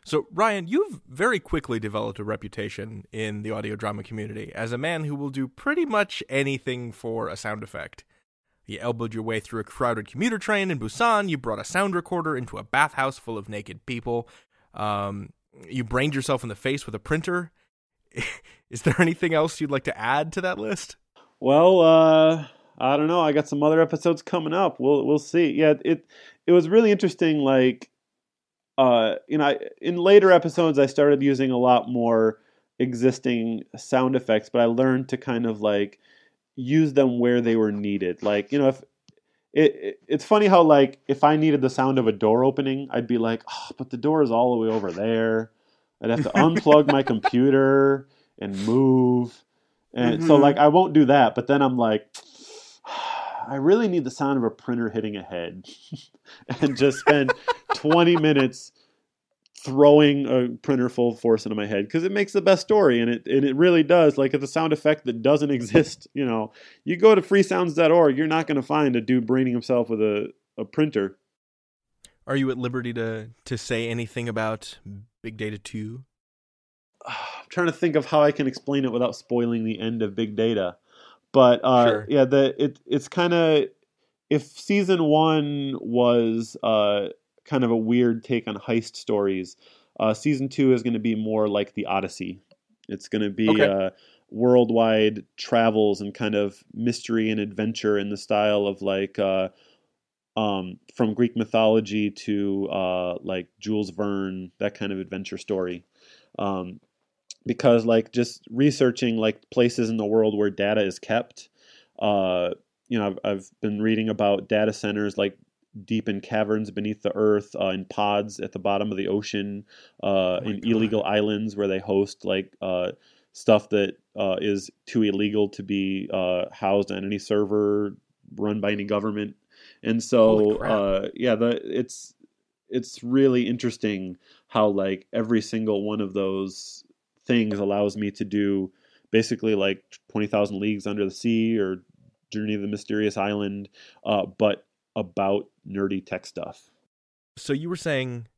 Speaker 33: So, Ryan, you've very quickly developed a reputation in the audio drama community as a man who will do pretty much anything for a sound effect. You elbowed your way through a crowded commuter train in Busan. You brought a sound recorder into a bathhouse full of naked people. Um, you brained yourself in the face with a printer. (laughs) Is there anything else you'd like to add to that list?
Speaker 7: Well, uh, I don't know. I got some other episodes coming up. We'll we'll see. Yeah, it it was really interesting. Like, uh, you know, I, in later episodes, I started using a lot more existing sound effects, but I learned to kind of like use them where they were needed. Like, you know, if it, it it's funny how like if I needed the sound of a door opening, I'd be like, oh, but the door is all the way over there. I'd have to (laughs) unplug my computer and move. And so
Speaker 34: Mhm.
Speaker 7: like I won't do that, but then I'm like I really need the sound of a printer hitting a head (laughs) and just spend 20 minutes throwing a printer full force into my head because it makes the best story and it and it really does like it's a sound effect that doesn't (laughs) exist you know you go to freesounds.org you're not going to find a dude braining himself with a, a printer
Speaker 33: Are you at liberty to to say anything about Big Data 2? (sighs)
Speaker 7: I'm trying to think of how I can explain it without spoiling the end of Big Data. But uh,
Speaker 33: Sure.
Speaker 7: yeah, the it it's kind of if season one was uh, kind of a weird take on heist stories, uh, season two is going to be more like the Odyssey. It's going to be
Speaker 33: Okay.
Speaker 7: uh, worldwide travels and kind of mystery and adventure in the style of like uh, um, from Greek mythology to uh, like Jules Verne, that kind of adventure story. Um, because like just researching like places in the world where data is kept, uh, you know, I've, I've been reading about data centers like deep in caverns beneath the earth, uh, in pods at the bottom of the ocean, uh, in illegal islands where they host like uh, stuff that uh, is too illegal to be uh, housed on any server run by any government. And so, uh, yeah, the it's it's really interesting how like every single one of those things allows me to do basically like 20,000 leagues under the sea or journey to the mysterious island uh, but about nerdy tech stuff
Speaker 33: So you were saying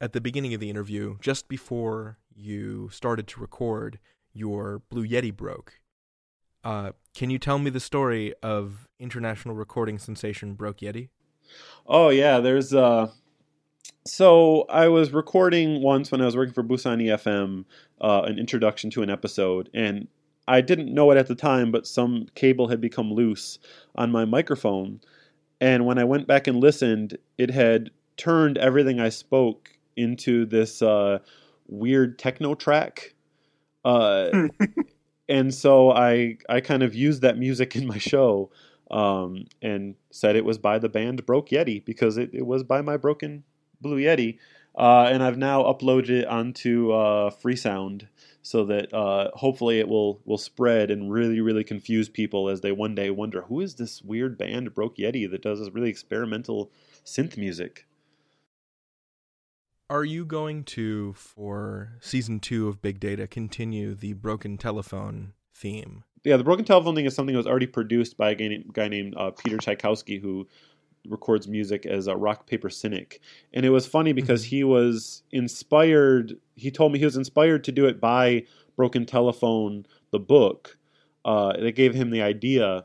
Speaker 33: at the beginning of the interview, just before you started to record, your Blue Yeti broke. Uh, can you tell me the story of international recording sensation Broke Yeti?
Speaker 7: Oh yeah, there's uh so I was recording once when I was working for Busan EFM, uh, an introduction to an episode, and I didn't know it at the time, but some cable had become loose on my microphone, and when I went back and listened, it had turned everything I spoke into this uh, weird techno track. Uh, (laughs) and so I I kind of used that music in my show um, and said it was by the band Broke Yeti because it, it was by my broken Blue Yeti. Uh, and I've now uploaded it onto uh, Freesound so that uh, hopefully it will will spread and really really confuse people as they one day wonder who is this weird band Broke Yeti that does this really experimental synth music.
Speaker 33: Are you going to, for season two of Big Data, continue the broken telephone theme?
Speaker 7: yeah, the broken telephone thing is something that was already produced by a guy named, guy named uh, Peter Tchaikovsky, who records music as a rock paper cynic. And it was funny because he was inspired. He told me he was inspired to do it by Broken Telephone, the book. Uh, they gave him the idea,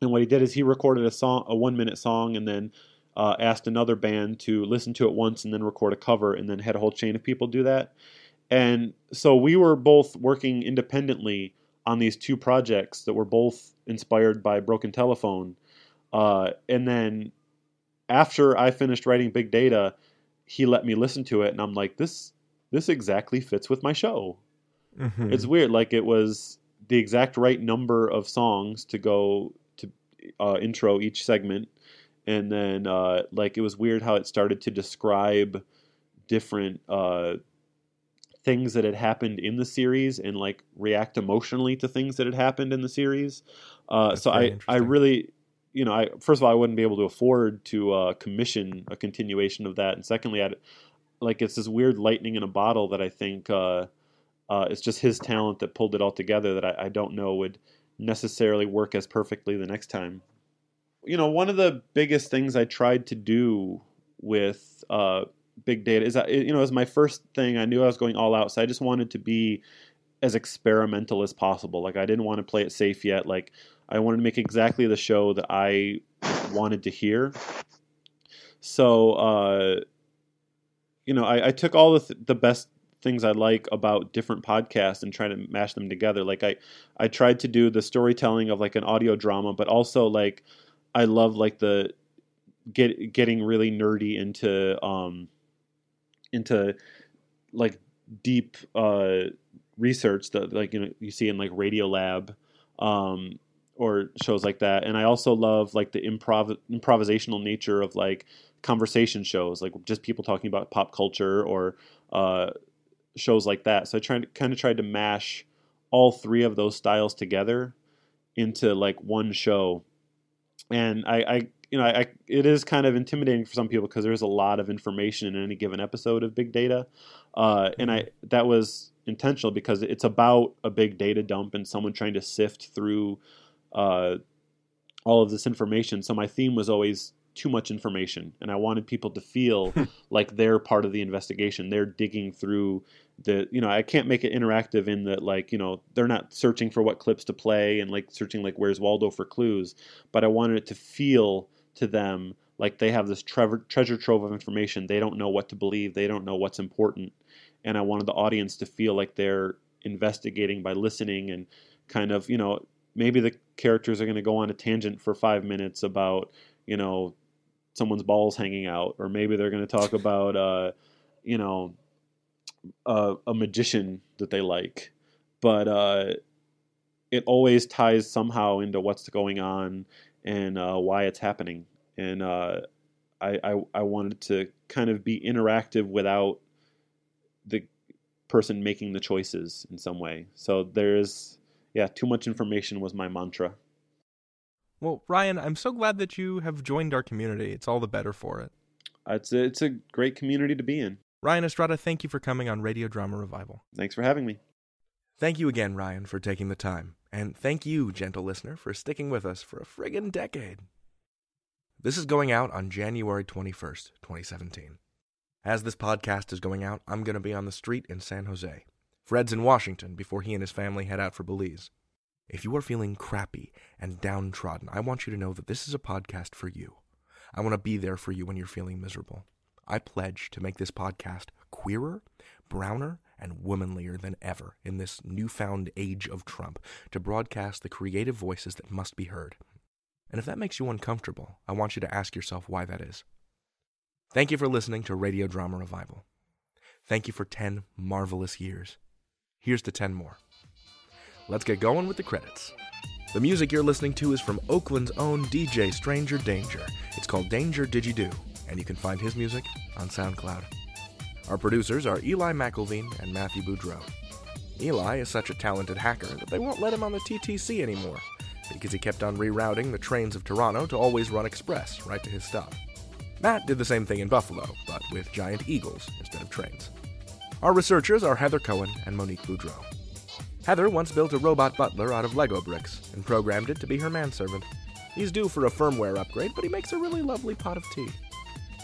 Speaker 7: and what he did is he recorded a song, a one minute song, and then uh, asked another band to listen to it once and then record a cover, and then had a whole chain of people do that. And so we were both working independently on these two projects that were both inspired by Broken Telephone. Uh, and then after I finished writing Big Data, he let me listen to it, and I'm like, this this exactly fits with my show.
Speaker 33: Mhm.
Speaker 7: It's weird, like it was the exact right number of songs to go to uh, intro each segment, and then uh, like it was weird how it started to describe different uh, things that had happened in the series and like react emotionally to things that had happened in the series. Uh, so I I really you know I first of all I wouldn't be able to afford to uh, commission a continuation of that, and secondly I'd like it's this weird lightning in a bottle that I think uh, uh, it's just his talent that pulled it all together that I, I don't know would necessarily work as perfectly the next time. You know, one of the biggest things I tried to do with uh, big data is that you know as my first thing I knew I was going all out, so I just wanted to be as experimental as possible. Like I didn't want to play it safe yet. Like I wanted to make exactly the show that I wanted to hear. So, uh, you know, I, I took all the th- the best things I like about different podcasts and try to mash them together. Like I, I tried to do the storytelling of like an audio drama, but also like I love like the get getting really nerdy into um into like deep uh research that like you know you see in like Radiolab um or shows like that. And I also love like the improv improvisational nature of like conversation shows like just people talking about pop culture or uh shows like that. So I tried kind of tried to mash all three of those styles together into like one show. And I, I you know, I, it is kind of intimidating for some people because there's a lot of information in any given episode of big data, uh, and I that was intentional because it's about a big data dump and someone trying to sift through uh, all of this information. So my theme was always too much information, and I wanted people to feel (laughs) like they're part of the investigation. They're digging through the, you know, I can't make it interactive in that, like, you know, they're not searching for what clips to play and like searching like where's Waldo for clues, but I wanted it to feel to them like they have this treasure treasure trove of information. They don't know what to believe. They don't know what's important, and I wanted the audience to feel like they're investigating by listening and kind of, you know, maybe the characters are going to go on a tangent for five minutes about, you know, someone's balls hanging out, or maybe they're going to talk about, uh, you know, uh, a magician that they like, but uh, it always ties somehow into what's going on and uh, why it's happening. And uh, I, I I wanted to kind of be interactive without the person making the choices in some way. So there's yeah, too much information was my mantra.
Speaker 33: Well, Ryan, I'm so glad that you have joined our community. It's all the better for it.
Speaker 7: It's a, it's a great community to be in.
Speaker 33: Ryan Estrada, thank you for coming on Radio Drama Revival.
Speaker 7: Thanks for having me.
Speaker 1: Thank you again, Ryan, for taking the time. And thank you, gentle listener, for sticking with us for a friggin' decade. This is going out on January 21st, 2017. As this podcast is going out, I'm going to be on the street in San Jose. Fred's in Washington before he and his family head out for Belize. If you are feeling crappy and downtrodden, I want you to know that this is a podcast for you. I want to be there for you when you're feeling miserable. I pledge to make this podcast queerer, browner, and womanlier than ever in this newfound age of Trump to broadcast the creative voices that must be heard. And if that makes you uncomfortable, I want you to ask yourself why that is. Thank you for listening to Radio Drama Revival. Thank you for 10 marvelous years. Here's to 10 more. Let's get going with the credits. The music you're listening to is from Oakland's own DJ Stranger Danger. It's called Danger Digi-Do, and you can find his music on SoundCloud. Our producers are Eli McIlveen and Matthew Boudreau. Eli is such a talented hacker that they won't let him on the TTC anymore because he kept on rerouting the trains of Toronto to always run express right to his stop. Matt did the same thing in Buffalo, but with giant eagles instead of trains. Our researchers are Heather Cohen and Monique Boudreau. Heather once built a robot butler out of Lego bricks and programmed it to be her manservant. He's due for a firmware upgrade, but he makes a really lovely pot of tea.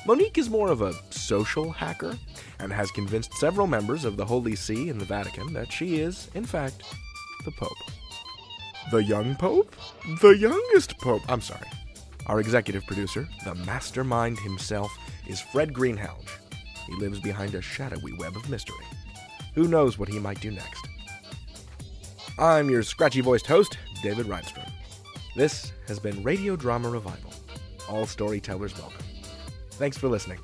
Speaker 1: Monique is more of a social hacker and has convinced several members of the Holy See and the Vatican that she is, in fact, the Pope. The young Pope? The youngest Pope. I'm sorry. Our executive producer, the mastermind himself, is Fred Greenhalgh. He lives behind a shadowy web of mystery. Who knows what he might do next? I'm your scratchy voiced host, David Rheinstrom. This has been Radio Drama Revival. All storytellers welcome. Thanks for listening.